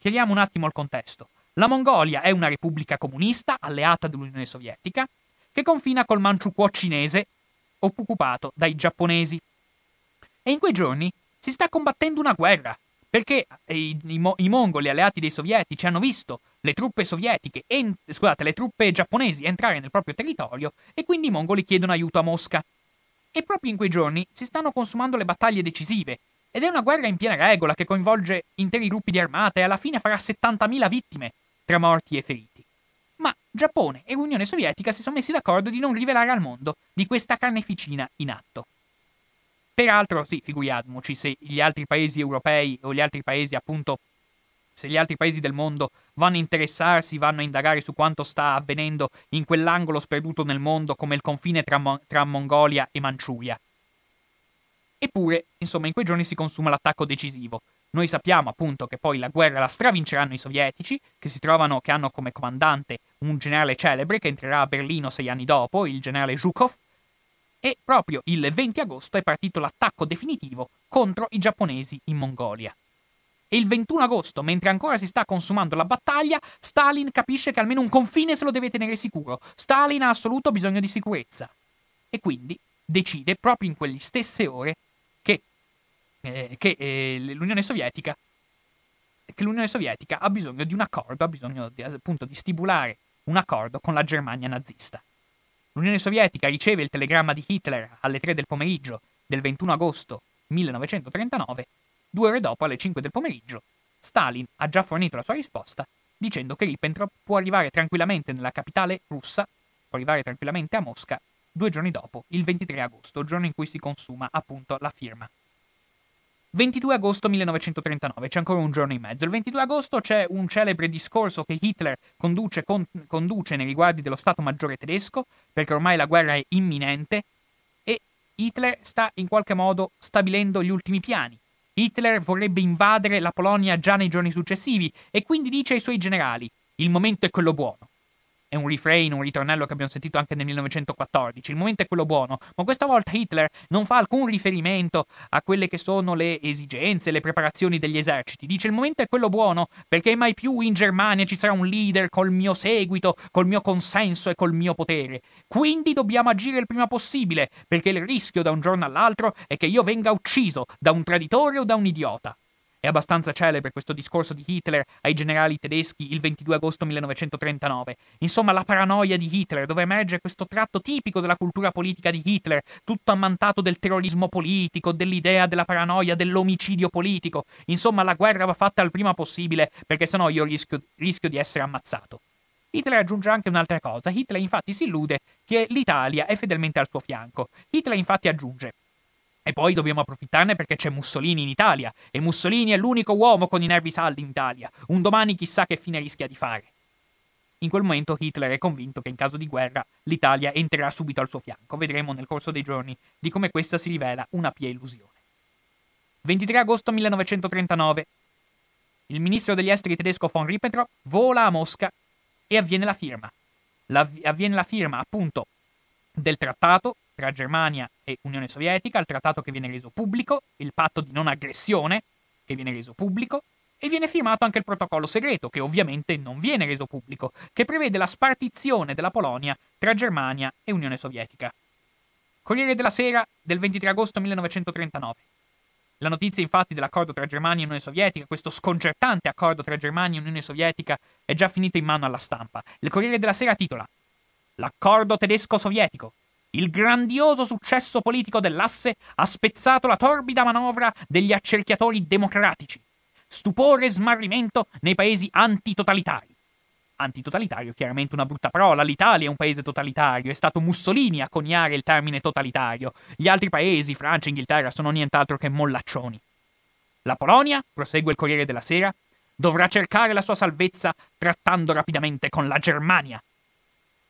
Chiariamo un attimo il contesto. La Mongolia è una repubblica comunista alleata dell'Unione Sovietica che confina col Manchukuo cinese occupato dai giapponesi. E in quei giorni si sta combattendo una guerra, perché i, i, i mongoli alleati dei sovietici hanno visto le truppe en- scusate, le truppe giapponesi entrare nel proprio territorio e quindi i mongoli chiedono aiuto a Mosca. E proprio in quei giorni si stanno consumando le battaglie decisive, ed è una guerra in piena regola che coinvolge interi gruppi di armata e alla fine farà 70.000 vittime, tra morti e feriti ma Giappone e Unione Sovietica si sono messi d'accordo di non rivelare al mondo di questa carneficina in atto. Peraltro, sì, figuriamoci se gli altri paesi europei o gli altri paesi appunto se gli altri paesi del mondo vanno a interessarsi, vanno a indagare su quanto sta avvenendo in quell'angolo sperduto nel mondo come il confine tra, Mo- tra Mongolia e Manciuria. Eppure, insomma, in quei giorni si consuma l'attacco decisivo. Noi sappiamo appunto che poi la guerra la stravinceranno i sovietici, che si trovano, che hanno come comandante un generale celebre che entrerà a Berlino sei anni dopo, il generale Zhukov, e proprio il 20 agosto è partito l'attacco definitivo contro i giapponesi in Mongolia. E il 21 agosto, mentre ancora si sta consumando la battaglia, Stalin capisce che almeno un confine se lo deve tenere sicuro. Stalin ha assoluto bisogno di sicurezza. E quindi decide proprio in quelle stesse ore che, eh, che eh, l'Unione Sovietica che l'Unione Sovietica ha bisogno di un accordo, ha bisogno di, appunto di stipulare un accordo con la Germania nazista. L'Unione Sovietica riceve il telegramma di Hitler alle 3 del pomeriggio del 21 agosto 1939, due ore dopo, alle 5 del pomeriggio, Stalin ha già fornito la sua risposta dicendo che Ribbentrop può arrivare tranquillamente nella capitale russa, può arrivare tranquillamente a Mosca due giorni dopo, il 23 agosto, giorno in cui si consuma appunto la firma 22 agosto 1939, c'è ancora un giorno in mezzo. Il 22 agosto c'è un celebre discorso che Hitler conduce, con, conduce nei riguardi dello Stato Maggiore tedesco, perché ormai la guerra è imminente, e Hitler sta in qualche modo stabilendo gli ultimi piani. Hitler vorrebbe invadere la Polonia già nei giorni successivi e quindi dice ai suoi generali: il momento è quello buono è un refrain, un ritornello che abbiamo sentito anche nel 1914. Il momento è quello buono, ma questa volta Hitler non fa alcun riferimento a quelle che sono le esigenze, le preparazioni degli eserciti. Dice il momento è quello buono perché mai più in Germania ci sarà un leader col mio seguito, col mio consenso e col mio potere. Quindi dobbiamo agire il prima possibile perché il rischio da un giorno all'altro è che io venga ucciso da un traditore o da un idiota. È abbastanza celebre questo discorso di Hitler ai generali tedeschi il 22 agosto 1939. Insomma, la paranoia di Hitler, dove emerge questo tratto tipico della cultura politica di Hitler, tutto ammantato del terrorismo politico, dell'idea della paranoia, dell'omicidio politico. Insomma, la guerra va fatta il prima possibile, perché sennò io rischio, rischio di essere ammazzato. Hitler aggiunge anche un'altra cosa. Hitler infatti si illude che l'Italia è fedelmente al suo fianco. Hitler infatti aggiunge e poi dobbiamo approfittarne perché c'è Mussolini in Italia e Mussolini è l'unico uomo con i nervi saldi in Italia. Un domani chissà che fine rischia di fare. In quel momento Hitler è convinto che in caso di guerra l'Italia entrerà subito al suo fianco. Vedremo nel corso dei giorni di come questa si rivela una pia illusione. 23 agosto 1939. Il ministro degli esteri tedesco von Ribbentrop vola a Mosca e avviene la firma. La, avviene la firma, appunto, del trattato tra Germania e Unione Sovietica, il trattato che viene reso pubblico, il patto di non aggressione che viene reso pubblico, e viene firmato anche il protocollo segreto, che ovviamente non viene reso pubblico, che prevede la spartizione della Polonia tra Germania e Unione Sovietica. Corriere della Sera del 23 agosto 1939. La notizia infatti dell'accordo tra Germania e Unione Sovietica, questo sconcertante accordo tra Germania e Unione Sovietica, è già finita in mano alla stampa. Il Corriere della Sera titola L'accordo tedesco-sovietico il grandioso successo politico dell'asse ha spezzato la torbida manovra degli accerchiatori democratici. Stupore e smarrimento nei paesi antitotalitari. Antitotalitario chiaramente una brutta parola, l'Italia è un paese totalitario, è stato Mussolini a coniare il termine totalitario. Gli altri paesi, Francia e Inghilterra, sono nient'altro che mollaccioni. La Polonia, prosegue il Corriere della Sera, dovrà cercare la sua salvezza trattando rapidamente con la Germania.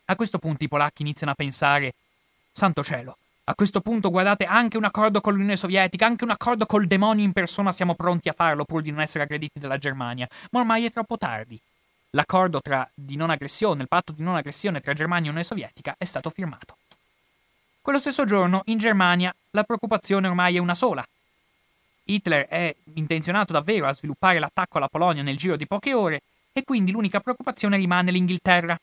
A questo punto i polacchi iniziano a pensare Santo cielo. A questo punto, guardate, anche un accordo con l'Unione Sovietica, anche un accordo col demonio in persona siamo pronti a farlo pur di non essere aggrediti dalla Germania. Ma ormai è troppo tardi. L'accordo tra, di non aggressione, il patto di non aggressione tra Germania e Unione Sovietica è stato firmato. Quello stesso giorno, in Germania, la preoccupazione ormai è una sola. Hitler è intenzionato davvero a sviluppare l'attacco alla Polonia nel giro di poche ore e quindi l'unica preoccupazione rimane l'Inghilterra.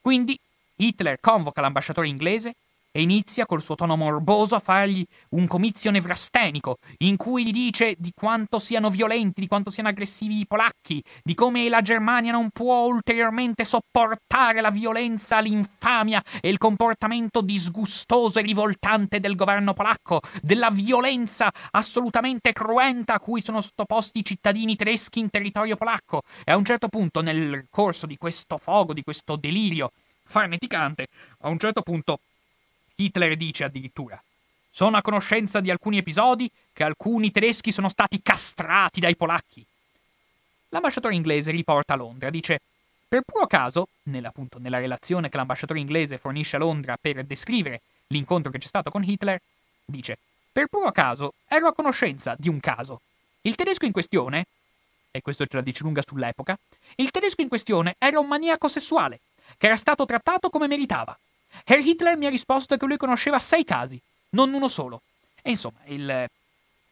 Quindi Hitler convoca l'ambasciatore inglese e inizia col suo tono morboso a fargli un comizio nevrastenico in cui gli dice di quanto siano violenti, di quanto siano aggressivi i polacchi, di come la Germania non può ulteriormente sopportare la violenza, l'infamia e il comportamento disgustoso e rivoltante del governo polacco, della violenza assolutamente cruenta a cui sono sottoposti i cittadini tedeschi in territorio polacco. E a un certo punto, nel corso di questo fogo, di questo delirio farneticante, a un certo punto Hitler dice addirittura. Sono a conoscenza di alcuni episodi che alcuni tedeschi sono stati castrati dai polacchi. L'ambasciatore inglese riporta a Londra, dice per puro caso, nella, appunto, nella relazione che l'ambasciatore inglese fornisce a Londra per descrivere l'incontro che c'è stato con Hitler, dice per puro caso ero a conoscenza di un caso. Il tedesco in questione, e questo ce la dice lunga sull'epoca, il tedesco in questione era un maniaco sessuale, che era stato trattato come meritava. Herr Hitler mi ha risposto che lui conosceva sei casi, non uno solo. E insomma, il,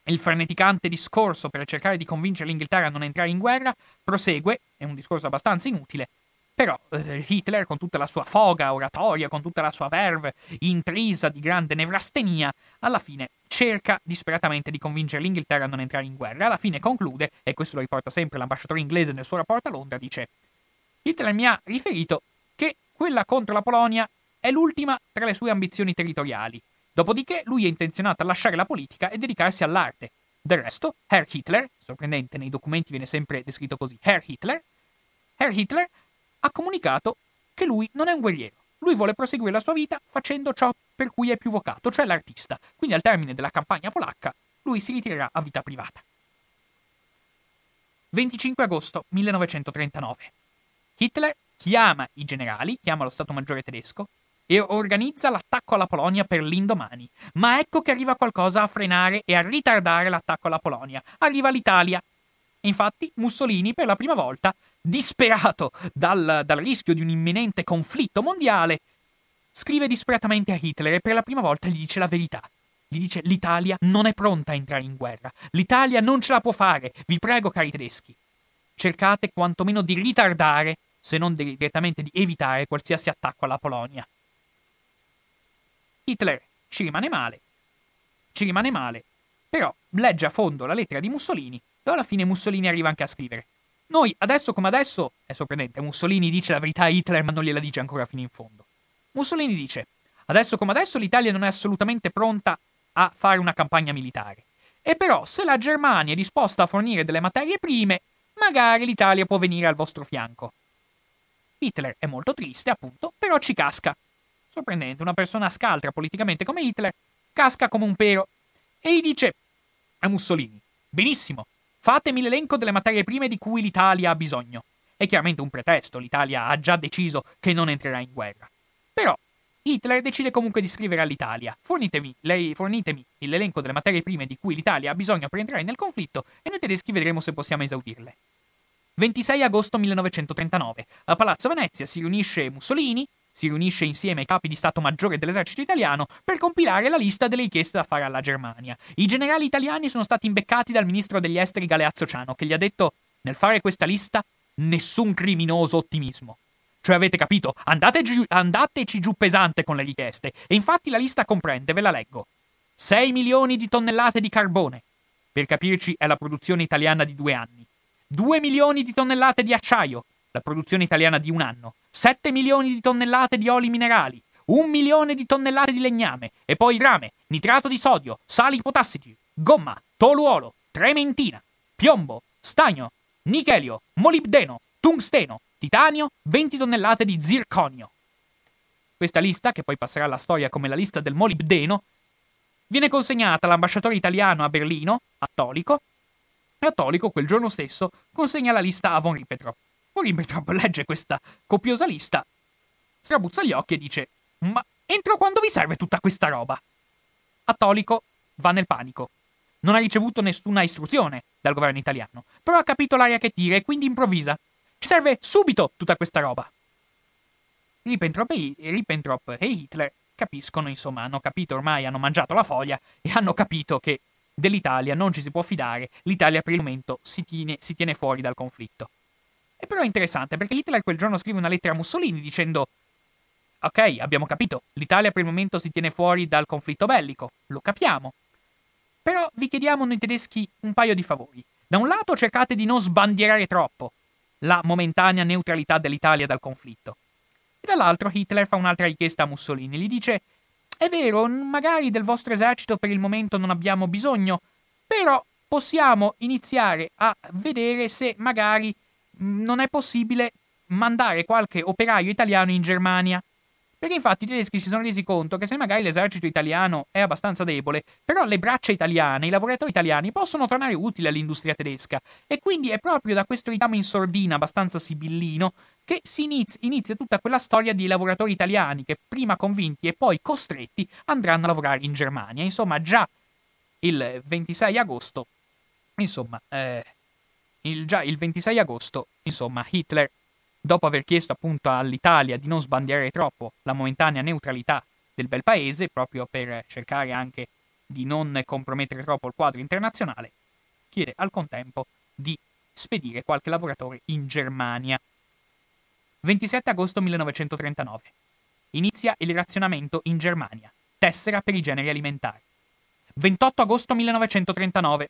il freneticante discorso per cercare di convincere l'Inghilterra a non entrare in guerra prosegue, è un discorso abbastanza inutile, però eh, Hitler, con tutta la sua foga oratoria, con tutta la sua verve intrisa di grande nevrastenia, alla fine cerca disperatamente di convincere l'Inghilterra a non entrare in guerra. Alla fine conclude, e questo lo riporta sempre l'ambasciatore inglese nel suo rapporto a Londra, dice Hitler mi ha riferito che quella contro la Polonia è l'ultima tra le sue ambizioni territoriali. Dopodiché lui è intenzionato a lasciare la politica e dedicarsi all'arte. Del resto, Herr Hitler, sorprendente, nei documenti viene sempre descritto così, Herr Hitler, Herr Hitler ha comunicato che lui non è un guerriero. Lui vuole proseguire la sua vita facendo ciò per cui è più vocato, cioè l'artista. Quindi al termine della campagna polacca lui si ritirerà a vita privata. 25 agosto 1939. Hitler chiama i generali, chiama lo Stato Maggiore tedesco e organizza l'attacco alla Polonia per l'indomani. Ma ecco che arriva qualcosa a frenare e a ritardare l'attacco alla Polonia. Arriva l'Italia. Infatti Mussolini per la prima volta disperato dal, dal rischio di un imminente conflitto mondiale, scrive disperatamente a Hitler e per la prima volta gli dice la verità. Gli dice l'Italia non è pronta a entrare in guerra. L'Italia non ce la può fare. Vi prego, cari tedeschi. Cercate quantomeno di ritardare, se non direttamente di evitare qualsiasi attacco alla Polonia. Hitler ci rimane male. Ci rimane male. Però legge a fondo la lettera di Mussolini e alla fine Mussolini arriva anche a scrivere noi, adesso come adesso, è sorprendente, Mussolini dice la verità a Hitler ma non gliela dice ancora fino in fondo. Mussolini dice, adesso come adesso l'Italia non è assolutamente pronta a fare una campagna militare. E però se la Germania è disposta a fornire delle materie prime, magari l'Italia può venire al vostro fianco. Hitler è molto triste, appunto, però ci casca. Sorprendente, una persona scaltra politicamente come Hitler casca come un pero e gli dice a Mussolini: Benissimo, Fatemi l'elenco delle materie prime di cui l'Italia ha bisogno. È chiaramente un pretesto, l'Italia ha già deciso che non entrerà in guerra. Però Hitler decide comunque di scrivere all'Italia: fornitemi, lei, fornitemi l'elenco delle materie prime di cui l'Italia ha bisogno per entrare nel conflitto e noi tedeschi vedremo se possiamo esaudirle. 26 agosto 1939. A Palazzo Venezia si riunisce Mussolini, si riunisce insieme ai capi di Stato Maggiore dell'esercito italiano per compilare la lista delle richieste da fare alla Germania. I generali italiani sono stati imbeccati dal ministro degli esteri Galeazzo Ciano, che gli ha detto: nel fare questa lista, nessun criminoso ottimismo. Cioè, avete capito? Andateci, andateci giù pesante con le richieste. E infatti la lista comprende, ve la leggo: 6 milioni di tonnellate di carbone. Per capirci, è la produzione italiana di due anni. 2 milioni di tonnellate di acciaio, la produzione italiana di un anno. 7 milioni di tonnellate di oli minerali, 1 milione di tonnellate di legname, e poi rame, nitrato di sodio, sali potassici, gomma, toluolo, trementina, piombo, stagno, nichelio, molibdeno, tungsteno, titanio, 20 tonnellate di zirconio. Questa lista, che poi passerà alla storia come la lista del molibdeno, viene consegnata all'ambasciatore italiano a Berlino, Attolico, e Attolico quel giorno stesso consegna la lista a von Ribbentrop. Ribbentrop legge questa copiosa lista, strabuzza gli occhi e dice: Ma entro quando vi serve tutta questa roba? Attolico va nel panico. Non ha ricevuto nessuna istruzione dal governo italiano, però ha capito l'aria che tira e quindi improvvisa. Ci serve subito tutta questa roba. Ribbentrop e, Ribbentrop e Hitler capiscono, insomma, hanno capito ormai, hanno mangiato la foglia e hanno capito che dell'Italia non ci si può fidare, l'Italia per il momento si tiene, si tiene fuori dal conflitto. E però è interessante perché Hitler quel giorno scrive una lettera a Mussolini dicendo Ok, abbiamo capito, l'Italia per il momento si tiene fuori dal conflitto bellico, lo capiamo. Però vi chiediamo noi tedeschi un paio di favori. Da un lato cercate di non sbandierare troppo la momentanea neutralità dell'Italia dal conflitto. E dall'altro Hitler fa un'altra richiesta a Mussolini, gli dice È vero, magari del vostro esercito per il momento non abbiamo bisogno, però possiamo iniziare a vedere se magari non è possibile mandare qualche operaio italiano in Germania Perché infatti i tedeschi si sono resi conto che se magari l'esercito italiano è abbastanza debole, però le braccia italiane, i lavoratori italiani possono tornare utili all'industria tedesca. E quindi è proprio da questo richiamo in sordina abbastanza sibillino che si inizia, inizia tutta quella storia di lavoratori italiani che prima convinti e poi costretti andranno a lavorare in Germania. Insomma, già il 26 agosto, insomma, eh, il, già il 26 agosto, insomma, Hitler dopo aver chiesto appunto all'Italia di non sbandierare troppo la momentanea neutralità del bel paese, proprio per cercare anche di non compromettere troppo il quadro internazionale, chiede al contempo di spedire qualche lavoratore in Germania. 27 agosto 1939. Inizia il razionamento in Germania. Tessera per i generi alimentari. 28 agosto 1939.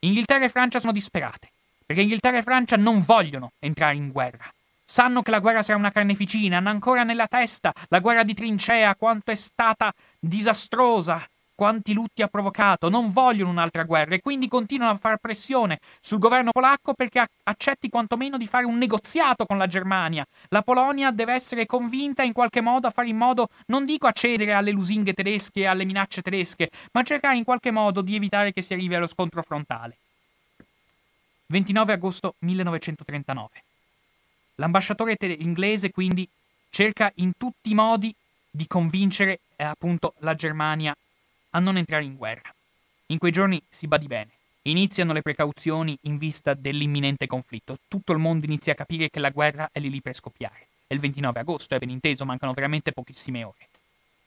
Inghilterra e Francia sono disperate, perché Inghilterra e Francia non vogliono entrare in guerra. Sanno che la guerra sarà una carneficina, hanno ancora nella testa la guerra di trincea, quanto è stata disastrosa, quanti lutti ha provocato, non vogliono un'altra guerra e quindi continuano a fare pressione sul governo polacco perché accetti quantomeno di fare un negoziato con la Germania. La Polonia deve essere convinta in qualche modo a fare in modo, non dico a cedere alle lusinghe tedesche e alle minacce tedesche, ma cercare in qualche modo di evitare che si arrivi allo scontro frontale. 29 agosto 1939. L'ambasciatore inglese quindi cerca in tutti i modi di convincere eh, appunto la Germania a non entrare in guerra. In quei giorni si badi bene. Iniziano le precauzioni in vista dell'imminente conflitto. Tutto il mondo inizia a capire che la guerra è lì lì per scoppiare. È il 29 agosto, è ben inteso, mancano veramente pochissime ore.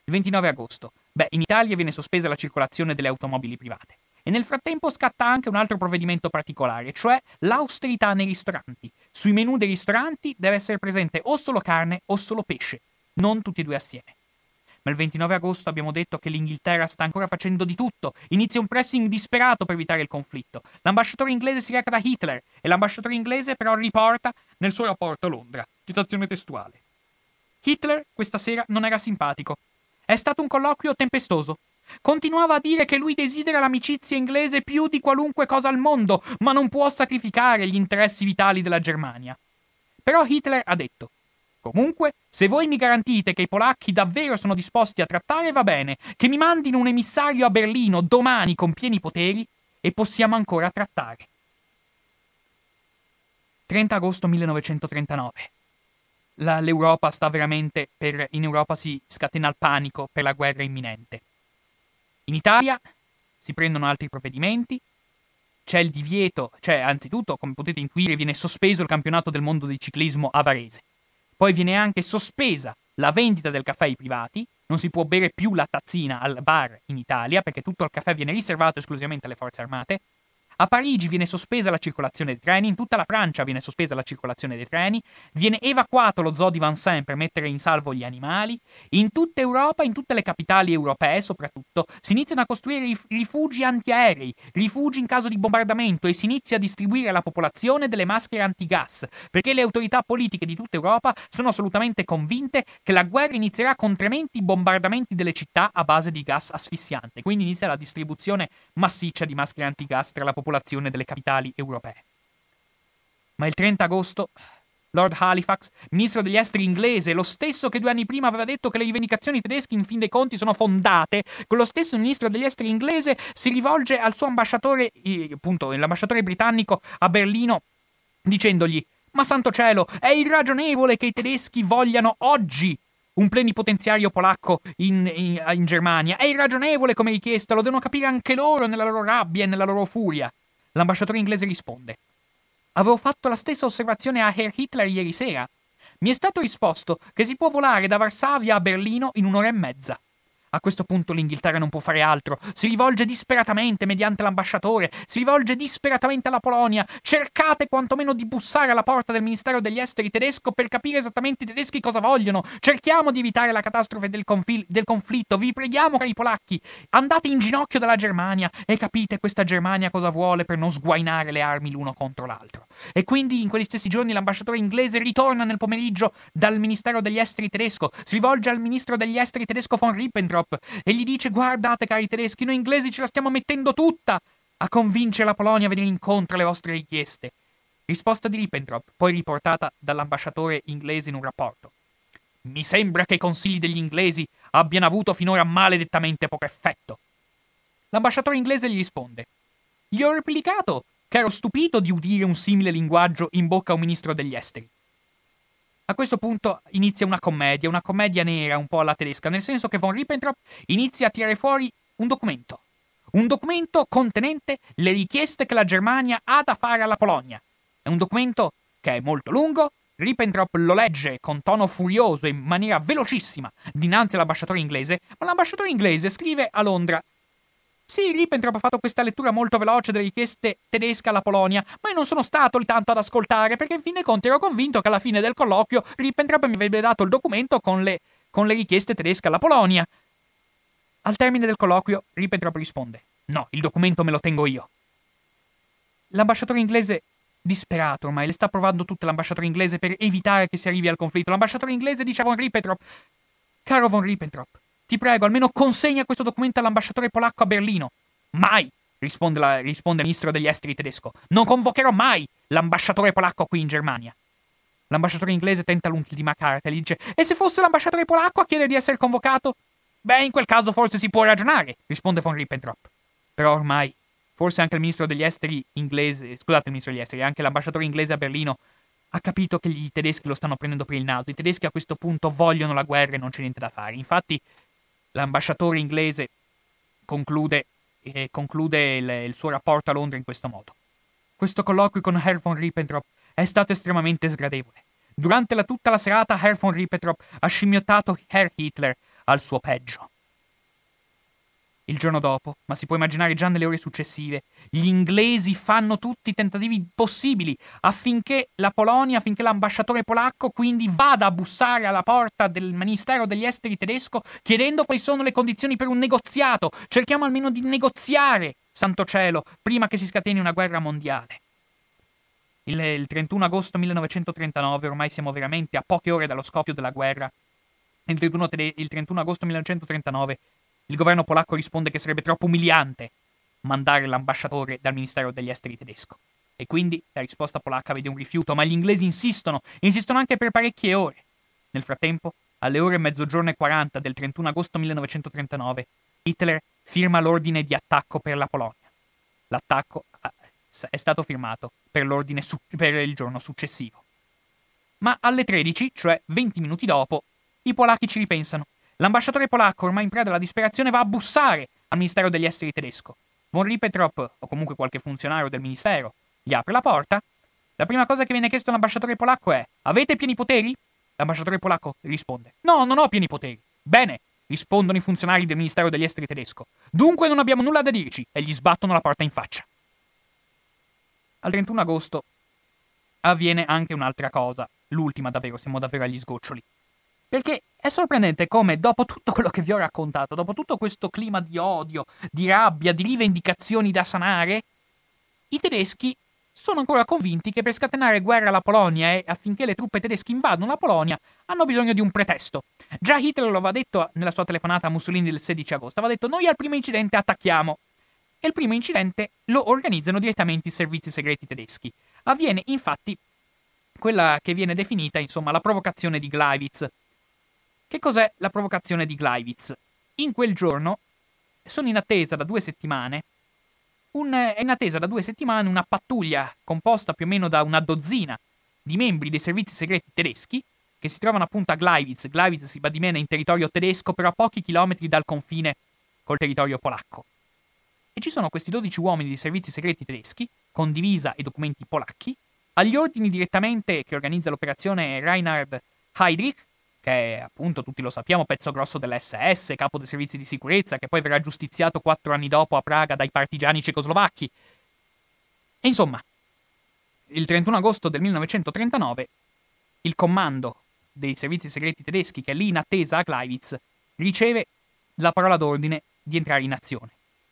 Il 29 agosto. Beh, in Italia viene sospesa la circolazione delle automobili private. E nel frattempo scatta anche un altro provvedimento particolare, cioè l'austerità nei ristoranti. Sui menù dei ristoranti deve essere presente o solo carne o solo pesce, non tutti e due assieme. Ma il 29 agosto abbiamo detto che l'Inghilterra sta ancora facendo di tutto. Inizia un pressing disperato per evitare il conflitto. L'ambasciatore inglese si reca da Hitler e l'ambasciatore inglese però riporta nel suo rapporto a Londra. Citazione testuale. Hitler questa sera non era simpatico. È stato un colloquio tempestoso. Continuava a dire che lui desidera l'amicizia inglese più di qualunque cosa al mondo, ma non può sacrificare gli interessi vitali della Germania. Però Hitler ha detto: Comunque, se voi mi garantite che i polacchi davvero sono disposti a trattare, va bene, che mi mandino un emissario a Berlino domani con pieni poteri e possiamo ancora trattare. 30 agosto 1939. La, L'Europa sta veramente per. In Europa si scatena il panico per la guerra imminente. In Italia si prendono altri provvedimenti, c'è il divieto, cioè anzitutto, come potete intuire, viene sospeso il campionato del mondo del ciclismo a Varese. Poi viene anche sospesa la vendita del caffè ai privati, non si può bere più la tazzina al bar in Italia perché tutto il caffè viene riservato esclusivamente alle forze armate. A Parigi viene sospesa la circolazione dei treni, in tutta la Francia viene sospesa la circolazione dei treni, viene evacuato lo zoo di Vincennes per mettere in salvo gli animali. In tutta Europa, in tutte le capitali europee soprattutto, si iniziano a costruire rifugi antiaerei, rifugi in caso di bombardamento e si inizia a distribuire alla popolazione delle maschere antigas, perché le autorità politiche di tutta Europa sono assolutamente convinte che la guerra inizierà con trementi bombardamenti delle città a base di gas asfissiante. Quindi inizia la distribuzione massiccia di maschere antigas tra la popolazione popolazione delle capitali europee. Ma il 30 agosto Lord Halifax, ministro degli esteri inglese, lo stesso che due anni prima aveva detto che le rivendicazioni tedesche in fin dei conti sono fondate, quello stesso ministro degli esteri inglese si rivolge al suo ambasciatore, appunto l'ambasciatore britannico a Berlino, dicendogli ma santo cielo, è irragionevole che i tedeschi vogliano oggi un plenipotenziario polacco in, in, in Germania. È irragionevole come richiesta, lo devono capire anche loro nella loro rabbia e nella loro furia. L'ambasciatore inglese risponde: Avevo fatto la stessa osservazione a Herr Hitler ieri sera. Mi è stato risposto che si può volare da Varsavia a Berlino in un'ora e mezza. A questo punto l'Inghilterra non può fare altro. Si rivolge disperatamente mediante l'ambasciatore, si rivolge disperatamente alla Polonia. Cercate quantomeno di bussare alla porta del Ministero degli Esteri tedesco per capire esattamente i tedeschi cosa vogliono. Cerchiamo di evitare la catastrofe del, confil- del conflitto. Vi preghiamo, cari polacchi. Andate in ginocchio dalla Germania e capite questa Germania cosa vuole per non sguainare le armi l'uno contro l'altro. E quindi in quegli stessi giorni l'ambasciatore inglese ritorna nel pomeriggio dal Ministero degli Esteri tedesco, si rivolge al ministro degli Esteri tedesco von Ribbentrop Ribbentrop e gli dice guardate cari tedeschi, noi inglesi ce la stiamo mettendo tutta a convincere la Polonia a venire incontro alle vostre richieste. Risposta di Ribbentrop, poi riportata dall'ambasciatore inglese in un rapporto. Mi sembra che i consigli degli inglesi abbiano avuto finora maledettamente poco effetto. L'ambasciatore inglese gli risponde: Gli ho replicato che ero stupito di udire un simile linguaggio in bocca a un ministro degli esteri. A questo punto inizia una commedia, una commedia nera un po' alla tedesca, nel senso che von Ribbentrop inizia a tirare fuori un documento. Un documento contenente le richieste che la Germania ha da fare alla Polonia. È un documento che è molto lungo, Ribbentrop lo legge con tono furioso e in maniera velocissima dinanzi all'ambasciatore inglese, ma l'ambasciatore inglese scrive a Londra sì, Ribbentrop ha fatto questa lettura molto veloce delle richieste tedesche alla Polonia, ma io non sono stato lì tanto ad ascoltare, perché in fin dei conti ero convinto che alla fine del colloquio Ribbentrop mi avrebbe dato il documento con le, con le richieste tedesche alla Polonia. Al termine del colloquio, Ribbentrop risponde: No, il documento me lo tengo io. L'ambasciatore inglese, disperato ormai, le sta provando tutto l'ambasciatore inglese per evitare che si arrivi al conflitto. L'ambasciatore inglese dice a von Ribbentrop: Caro von Ribbentrop, ti prego, almeno consegna questo documento all'ambasciatore polacco a Berlino. Mai! Risponde, la, risponde il ministro degli esteri tedesco. Non convocherò mai l'ambasciatore polacco qui in Germania. L'ambasciatore inglese tenta l'ultima carta e gli dice: E se fosse l'ambasciatore polacco a chiedere di essere convocato? Beh, in quel caso forse si può ragionare, risponde von Ribbentrop. Però ormai, forse anche il ministro degli esteri inglese, scusate il ministro degli esteri, anche l'ambasciatore inglese a Berlino ha capito che i tedeschi lo stanno prendendo per il naso. I tedeschi a questo punto vogliono la guerra e non c'è niente da fare. Infatti, L'ambasciatore inglese conclude, eh, conclude il, il, suo rapporto a Londra in questo modo. Questo colloquio con Herr von Ribbentrop è stato estremamente sgradevole. Durante la, tutta la serata Herr von Ribbentrop ha scimmiottato Herr Hitler al suo peggio. Il giorno dopo, ma si può immaginare già nelle ore successive, gli inglesi fanno tutti i tentativi possibili affinché la Polonia, affinché l'ambasciatore polacco quindi vada a bussare alla porta del Ministero degli Esteri tedesco chiedendo quali sono le condizioni per un negoziato. Cerchiamo almeno di negoziare, santo cielo, prima che si scateni una guerra mondiale. Il, il 31 agosto 1939, ormai siamo veramente a poche ore dallo scoppio della guerra, il 31, il 31 agosto 1939 il governo polacco risponde che sarebbe troppo umiliante mandare l'ambasciatore dal Ministero degli Esteri tedesco. E quindi la risposta polacca vede un rifiuto, ma gli inglesi insistono, insistono anche per parecchie ore. Nel frattempo, alle ore mezzogiorno e 40 del 31 agosto 1939, Hitler firma l'ordine di attacco per la Polonia. L'attacco eh, è stato firmato per, su- per il giorno successivo. Ma alle 13, cioè 20 minuti dopo, i polacchi ci ripensano L'ambasciatore polacco, ormai in preda alla disperazione, va a bussare al Ministero degli Esteri tedesco. Von Ribbentrop, o comunque qualche funzionario del Ministero, gli apre la porta. La prima cosa che viene chiesto all'ambasciatore polacco è: Avete pieni poteri? L'ambasciatore polacco risponde: No, non ho pieni poteri. Bene, rispondono i funzionari del Ministero degli Esteri tedesco. Dunque non abbiamo nulla da dirci e gli sbattono la porta in faccia. Al 31 agosto avviene anche un'altra cosa, l'ultima davvero, siamo davvero agli sgoccioli. Perché è sorprendente come dopo tutto quello che vi ho raccontato, dopo tutto questo clima di odio, di rabbia, di rivendicazioni da sanare, i tedeschi sono ancora convinti che per scatenare guerra alla Polonia e affinché le truppe tedesche invadano la Polonia hanno bisogno di un pretesto. Già Hitler lo aveva detto nella sua telefonata a Mussolini del 16 agosto, aveva detto noi al primo incidente attacchiamo. E il primo incidente lo organizzano direttamente i servizi segreti tedeschi. Avviene infatti quella che viene definita, insomma, la provocazione di Gleiwitz, che cos'è la provocazione di Gleiwitz? In quel giorno sono in attesa da due settimane un, è in attesa da due settimane una pattuglia composta più o meno da una dozzina di membri dei servizi segreti tedeschi che si trovano appunto a Gleiwitz. Gleiwitz si va di meno in territorio tedesco, però a pochi chilometri dal confine col territorio polacco. E ci sono questi 12 uomini dei servizi segreti tedeschi, con divisa e documenti polacchi, agli ordini direttamente che organizza l'operazione Reinhard Heydrich, che è appunto, tutti lo sappiamo, pezzo grosso dell'SS, capo dei servizi di sicurezza, che poi verrà giustiziato quattro anni dopo a Praga dai partigiani cecoslovacchi. E insomma, il 31 agosto del 1939, il comando dei servizi segreti tedeschi, che è lì in attesa a Gleiwitz, riceve la parola d'ordine di entrare in azione.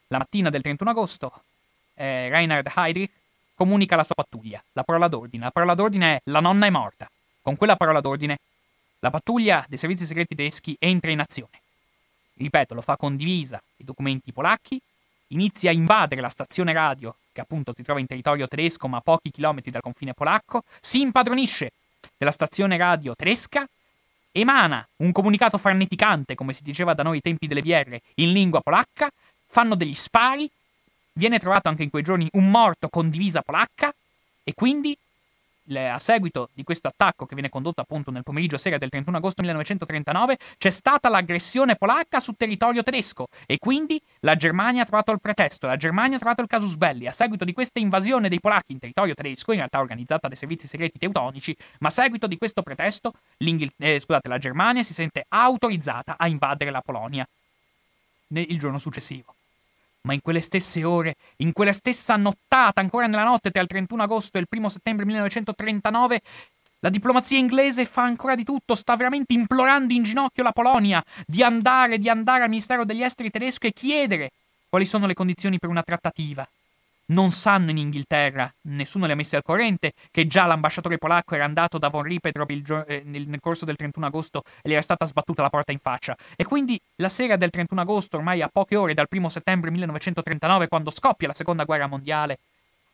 La mattina del 31 agosto, eh, Reinhard Heydrich comunica alla sua pattuglia la parola d'ordine. La parola d'ordine è la nonna è morta. Con quella parola d'ordine la pattuglia dei servizi segreti tedeschi entra in azione. Ripeto, lo fa condivisa i documenti polacchi, inizia a invadere la stazione radio, che appunto si trova in territorio tedesco ma a pochi chilometri dal confine polacco, si impadronisce della stazione radio tedesca emana un comunicato farneticante, come si diceva da noi ai tempi delle BR, in lingua polacca, fanno degli spari, viene trovato anche in quei giorni un morto con divisa polacca e quindi a seguito di questo attacco che viene condotto appunto nel pomeriggio sera del 31 agosto 1939, c'è stata l'aggressione polacca su territorio tedesco e quindi la Germania ha trovato il pretesto, la Germania ha trovato il casus belli. A seguito di questa invasione dei polacchi in territorio tedesco, in realtà organizzata dai servizi segreti teutonici, ma a seguito di questo pretesto, eh, scusate, la Germania si sente autorizzata a invadere la Polonia il giorno successivo. Ma in quelle stesse ore, in quella stessa nottata, ancora nella notte tra il 31 agosto e il 1 settembre 1939, la diplomazia inglese fa ancora di tutto, sta veramente implorando in ginocchio la Polonia di andare, di andare al Ministero degli Esteri tedesco e chiedere quali sono le condizioni per una trattativa non sanno in Inghilterra, nessuno li ha messi al corrente, che già l'ambasciatore polacco era andato da von Ribbentrop gio- eh, nel, nel, corso del 31 agosto e gli era stata sbattuta la porta in faccia. E quindi la sera del 31 agosto, ormai a poche ore dal 1 settembre 1939, quando scoppia la seconda guerra mondiale,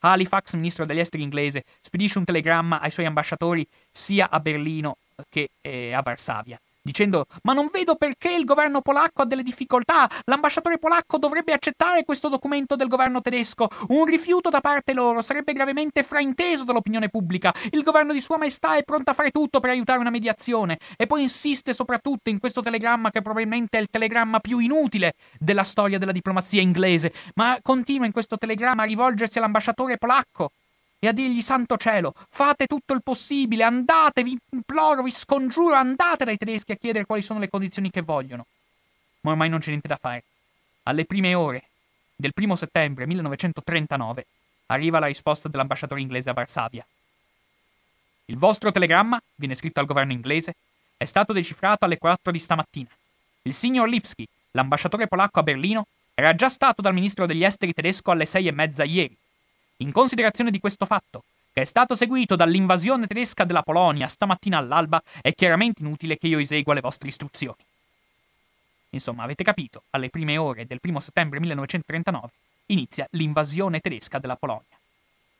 Halifax, ministro degli esteri inglese, spedisce un telegramma ai suoi ambasciatori sia a Berlino che eh, a Varsavia dicendo ma non vedo perché il governo polacco ha delle difficoltà, l'ambasciatore polacco dovrebbe accettare questo documento del governo tedesco, un rifiuto da parte loro sarebbe gravemente frainteso dall'opinione pubblica, il governo di Sua Maestà è pronto a fare tutto per aiutare una mediazione. E poi insiste soprattutto in questo telegramma che probabilmente è il telegramma più inutile della storia della diplomazia inglese, ma continua in questo telegramma a rivolgersi all'ambasciatore polacco e a dirgli santo cielo, fate tutto il possibile, andate, vi imploro, vi scongiuro, andate dai tedeschi a chiedere quali sono le condizioni che vogliono. Ma ormai non c'è niente da fare. Alle prime ore del primo settembre 1939 arriva la risposta dell'ambasciatore inglese a Varsavia. Il vostro telegramma, viene scritto al governo inglese, è stato decifrato alle 4 di stamattina. Il signor Lipski, l'ambasciatore polacco a Berlino, era già stato dal ministro degli esteri tedesco alle sei e mezza ieri in considerazione di questo fatto, che è stato seguito dall'invasione tedesca della Polonia stamattina all'alba, è chiaramente inutile che io esegua le vostre istruzioni. Insomma, avete capito, alle prime ore del 1 settembre 1939 inizia l'invasione tedesca della Polonia.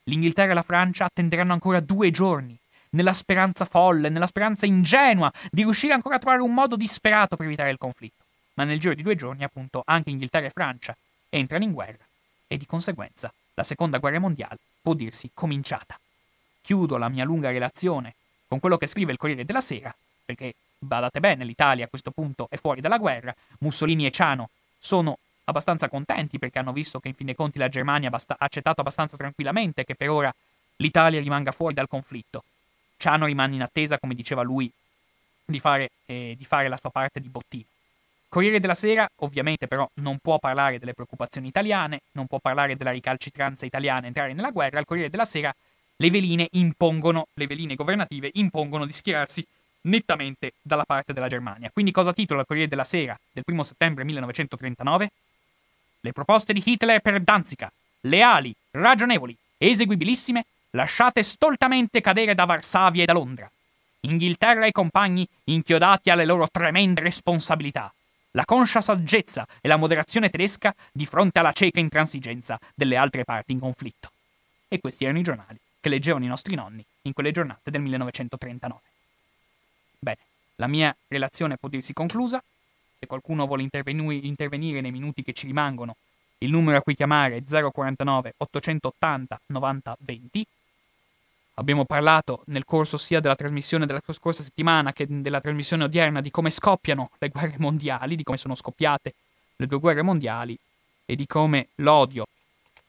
L'Inghilterra e la Francia attenderanno ancora due giorni, nella speranza folle, nella speranza ingenua di riuscire ancora a trovare un modo disperato per evitare il conflitto. Ma nel giro di due giorni, appunto, anche Inghilterra e Francia entrano in guerra e di conseguenza la seconda guerra mondiale può dirsi cominciata. Chiudo la mia lunga relazione con quello che scrive il Corriere della Sera, perché badate bene, l'Italia a questo punto è fuori dalla guerra, Mussolini e Ciano sono abbastanza contenti perché hanno visto che in fin dei conti la Germania ha accettato abbastanza tranquillamente che per ora l'Italia rimanga fuori dal conflitto. Ciano rimane in attesa, come diceva lui, di fare, eh, di fare la sua parte di bottino. Corriere della Sera ovviamente però non può parlare delle preoccupazioni italiane, non può parlare della ricalcitranza italiana entrare nella guerra, al Corriere della Sera le veline impongono, le veline governative impongono di schierarsi nettamente dalla parte della Germania. Quindi cosa titola il Corriere della Sera del 1 settembre 1939? Le proposte di Hitler per Danzica, leali, ragionevoli, eseguibilissime, lasciate stoltamente cadere da Varsavia e da Londra. Inghilterra e compagni inchiodati alle loro tremende responsabilità la conscia saggezza e la moderazione tedesca di fronte alla cieca intransigenza delle altre parti in conflitto. E questi erano i giornali che leggevano i nostri nonni in quelle giornate del 1939. Bene, la mia relazione può dirsi conclusa. Se qualcuno vuole intervenire nei minuti che ci rimangono, il numero a cui chiamare è 049 880 90 20 Abbiamo parlato nel corso sia della trasmissione della scorsa settimana che della trasmissione odierna di come scoppiano le guerre mondiali, di come sono scoppiate le due guerre mondiali e di come l'odio,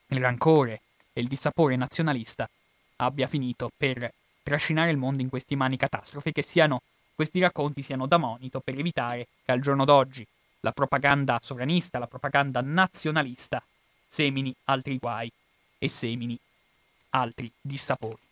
il rancore e il dissapore nazionalista abbia finito per trascinare il mondo in questi mani catastrofi che siano questi racconti siano da monito per evitare che al giorno d'oggi la propaganda sovranista, la propaganda nazionalista semini altri guai e semini altri dissapori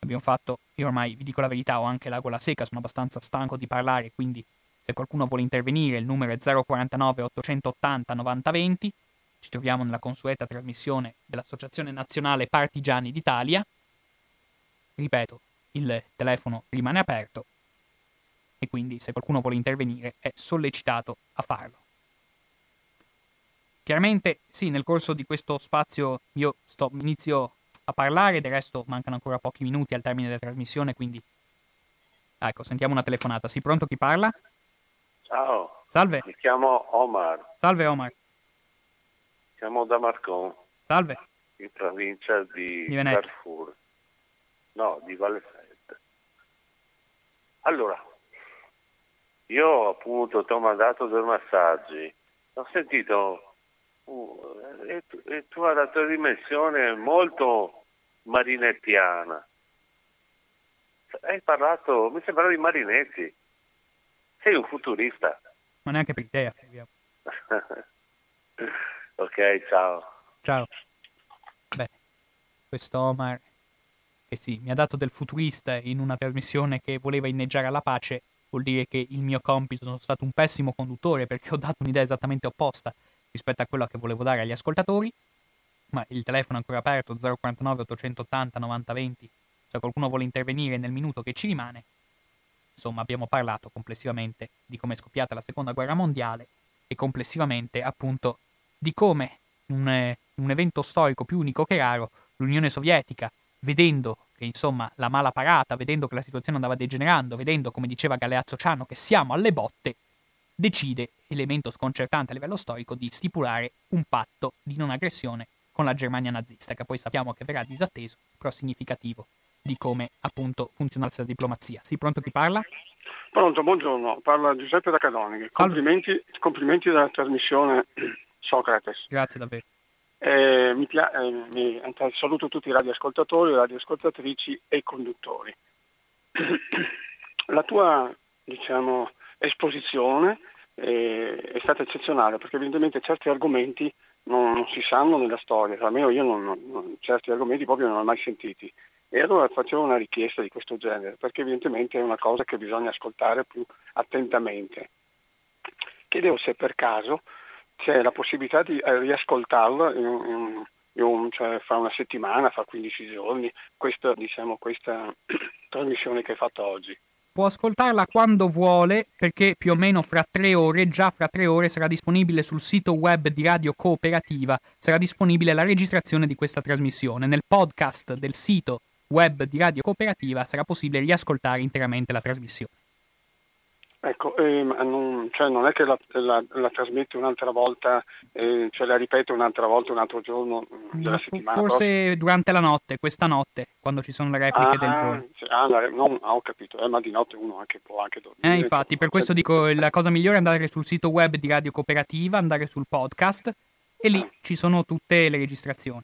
abbiamo fatto, io ormai vi dico la verità, ho anche la secca, sono abbastanza stanco di parlare, quindi se qualcuno vuole intervenire il numero è 049 880 9020, ci troviamo nella consueta trasmissione dell'Associazione Nazionale Partigiani d'Italia. Ripeto, il telefono rimane aperto e quindi se qualcuno vuole intervenire è sollecitato a farlo. Chiaramente, sì, nel corso di questo spazio io sto, inizio a parlare, del resto mancano ancora pochi minuti al termine della trasmissione, quindi Ecco, sentiamo una telefonata. Sì, pronto chi parla? Ciao. Salve. Mi chiamo Omar. Salve Omar. Siamo da Marcon. Salve. In provincia di, di Venezia. Carrefour. No, di Valle Fredda. Allora, io appunto ti ho mandato due massaggi. Ho sentito uh, e, e tu hai dato dimensione molto marinettiana. Hai parlato, mi sembra di Marinetti. Sei un futurista. Ma neanche per idea, [LAUGHS] ok, ciao. Ciao. Bene, questo Omar, che sì, mi ha dato del futurista in una trasmissione che voleva inneggiare alla pace, vuol dire che il mio compito sono stato un pessimo conduttore perché ho dato un'idea esattamente opposta rispetto a quella che volevo dare agli ascoltatori. Ma il telefono è ancora aperto 049 880 9020 se qualcuno vuole intervenire nel minuto che ci rimane. Insomma, abbiamo parlato complessivamente di come è scoppiata la seconda guerra mondiale e complessivamente appunto di come un, eh, un evento storico più unico che raro, l'Unione Sovietica, vedendo che insomma la mala parata, vedendo che la situazione andava degenerando, vedendo come diceva Galeazzo Ciano che siamo alle botte, decide, elemento sconcertante a livello storico, di stipulare un patto di non aggressione con la Germania nazista, che poi sappiamo che verrà disatteso, però significativo di come appunto funzionasse la diplomazia. Sì, pronto chi parla? Pronto, buongiorno, parla Giuseppe da Canonica. Complimenti, complimenti della trasmissione Socrates. Grazie davvero. Eh, mi, eh, mi, saluto tutti i radioascoltatori, radioascoltatrici e i conduttori. [CLEARS THROAT] La tua diciamo, esposizione eh, è stata eccezionale perché evidentemente certi argomenti non, non, si sanno nella storia, almeno io non, non, certi argomenti proprio non ho mai sentiti. E allora facevo una richiesta di questo genere, perché evidentemente è una cosa che bisogna ascoltare più attentamente. Chiedevo se per caso c'è la possibilità di eh, riascoltarla in, in, in, cioè fra una settimana, fra 15 giorni, questa, diciamo, questa [CLEARS THROAT] trasmissione che hai fatto oggi. Può ascoltarla quando vuole, perché più o meno fra tre ore, già fra tre ore, sarà disponibile sul sito web di Radio Cooperativa, sarà disponibile la registrazione di questa trasmissione. Nel podcast del sito web di Radio Cooperativa sarà possibile riascoltare interamente la trasmissione. Ecco, eh, non, cioè non, è che la, la, la trasmette un'altra volta, eh, cioè la ripete un'altra volta un altro giorno mm, della settimana. Forse però... durante la notte, questa notte, quando ci sono le repliche ah, del giorno. Ah, la, non, ah, ho capito, eh, ma di notte uno anche, può anche dormire. Eh, infatti, per questo dico la cosa migliore è andare sul sito web di Radio Cooperativa, andare sul podcast e lì ah. ci sono tutte le registrazioni.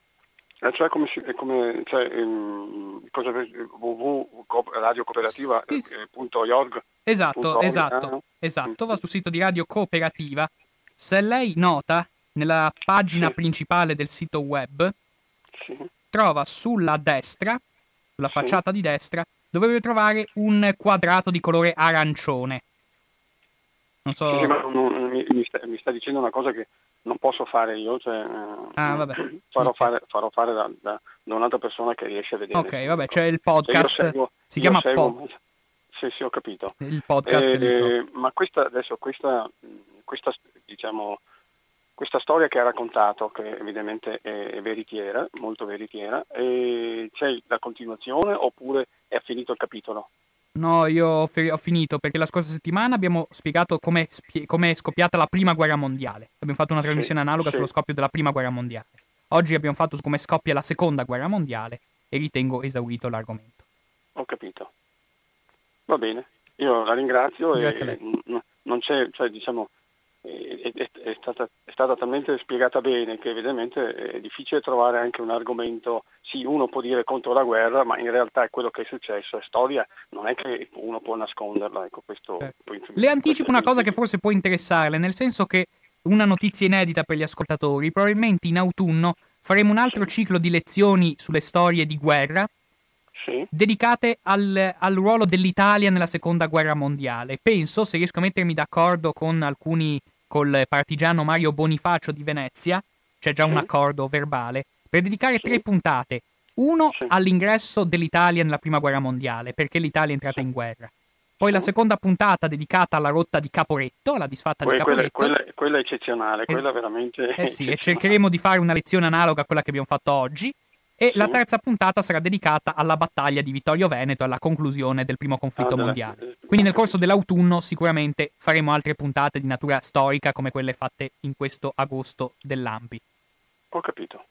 Eh, cioè come, si, come cioè, um, www.radiocooperativa.org Esatto, esatto, eh? esatto, va sul sito di Radio Cooperativa. Se lei nota nella pagina sì. principale del sito web, sì. trova sulla destra, sulla facciata sì. di destra, dovrebbe trovare un quadrato di colore arancione. Non so. Non, mi, sta, mi, sta, dicendo una cosa che non posso fare io, cioè, ah, farò, fare, farò fare da, da, da, un'altra persona che riesce a vedere. Ok, vabbè, c'è il podcast, seguo, si chiama seguo, po- Sì, sì, ho capito. Il podcast. Eh, ma questa, adesso, questa, questa, diciamo, questa storia che ha raccontato, che evidentemente è, veritiera, molto veritiera, c'è la continuazione oppure è finito il capitolo? No, io ho, fi- ho, finito perché la scorsa settimana abbiamo spiegato come spie- è scoppiata la prima guerra mondiale. Abbiamo fatto una trasmissione sì, analoga sì. sullo scoppio della prima guerra mondiale. Oggi abbiamo fatto su come scoppia la seconda guerra mondiale e ritengo esaurito l'argomento. Ho capito. Va bene, io la ringrazio Grazie e non c'è, cioè diciamo, è, è, è, stata, è, stata, talmente spiegata bene che evidentemente è difficile trovare anche un argomento, sì uno può dire contro la guerra, ma in realtà è quello che è successo, è storia, non è che uno può nasconderla. Ecco, questo, eh. Le anticipo una cosa che forse può interessarle, nel senso che una notizia inedita per gli ascoltatori, probabilmente in autunno faremo un altro ciclo di lezioni sulle storie di guerra sì. dedicate al, al, ruolo dell'Italia nella seconda guerra mondiale. Penso, se riesco a mettermi d'accordo con alcuni col partigiano Mario Bonifacio di Venezia, c'è già un accordo verbale, per dedicare tre puntate. Uno all'ingresso dell'Italia nella prima guerra mondiale, perché l'Italia è entrata in guerra. Poi la seconda puntata dedicata alla rotta di Caporetto, alla disfatta quella, di Caporetto. Quella, quella, quella eccezionale, quella veramente... Eh sì, e cercheremo di fare una lezione analoga a quella che abbiamo fatto oggi. E sì. la terza puntata sarà dedicata alla battaglia di Vittorio Veneto e alla conclusione del primo conflitto ah, mondiale. Quindi nel corso dell'autunno sicuramente faremo altre puntate di natura storica come quelle fatte in questo agosto dell'Ampi. Ho capito.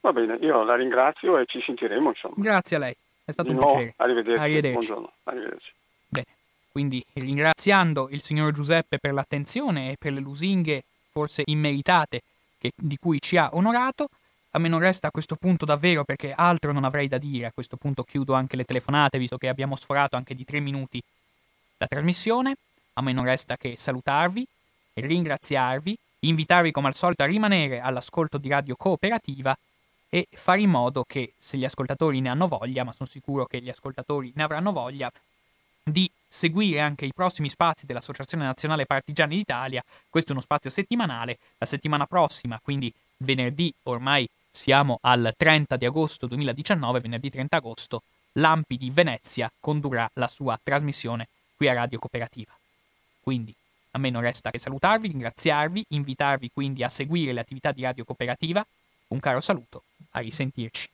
Va bene, io la ringrazio e ci sentiremo. Insomma. Grazie a lei, è stato di un nuovo, piacere. Arrivederci. Arrivederci. Buongiorno. Arrivederci. Bene, quindi ringraziando il signor Giuseppe per l'attenzione e per le lusinghe forse immeritate che, di cui ci ha onorato, a me non resta a questo punto davvero perché altro non avrei da dire. A questo punto chiudo anche le telefonate, visto che abbiamo sforato anche di tre minuti la trasmissione. A me non resta che salutarvi, ringraziarvi, invitarvi come al solito a rimanere all'ascolto di Radio Cooperativa e fare in modo che, se gli ascoltatori ne hanno voglia, ma sono sicuro che gli ascoltatori ne avranno voglia, di seguire anche i prossimi spazi dell'Associazione Nazionale Partigiani d'Italia. Questo è uno spazio settimanale. La settimana prossima, quindi venerdì ormai siamo al 30 di agosto 2019, venerdì 30 agosto, l'Ampi di Venezia condurrà la sua trasmissione qui a Radio Cooperativa. Quindi a me non resta che salutarvi, ringraziarvi, invitarvi quindi a seguire le attività di Radio Cooperativa. Un caro saluto, a risentirci.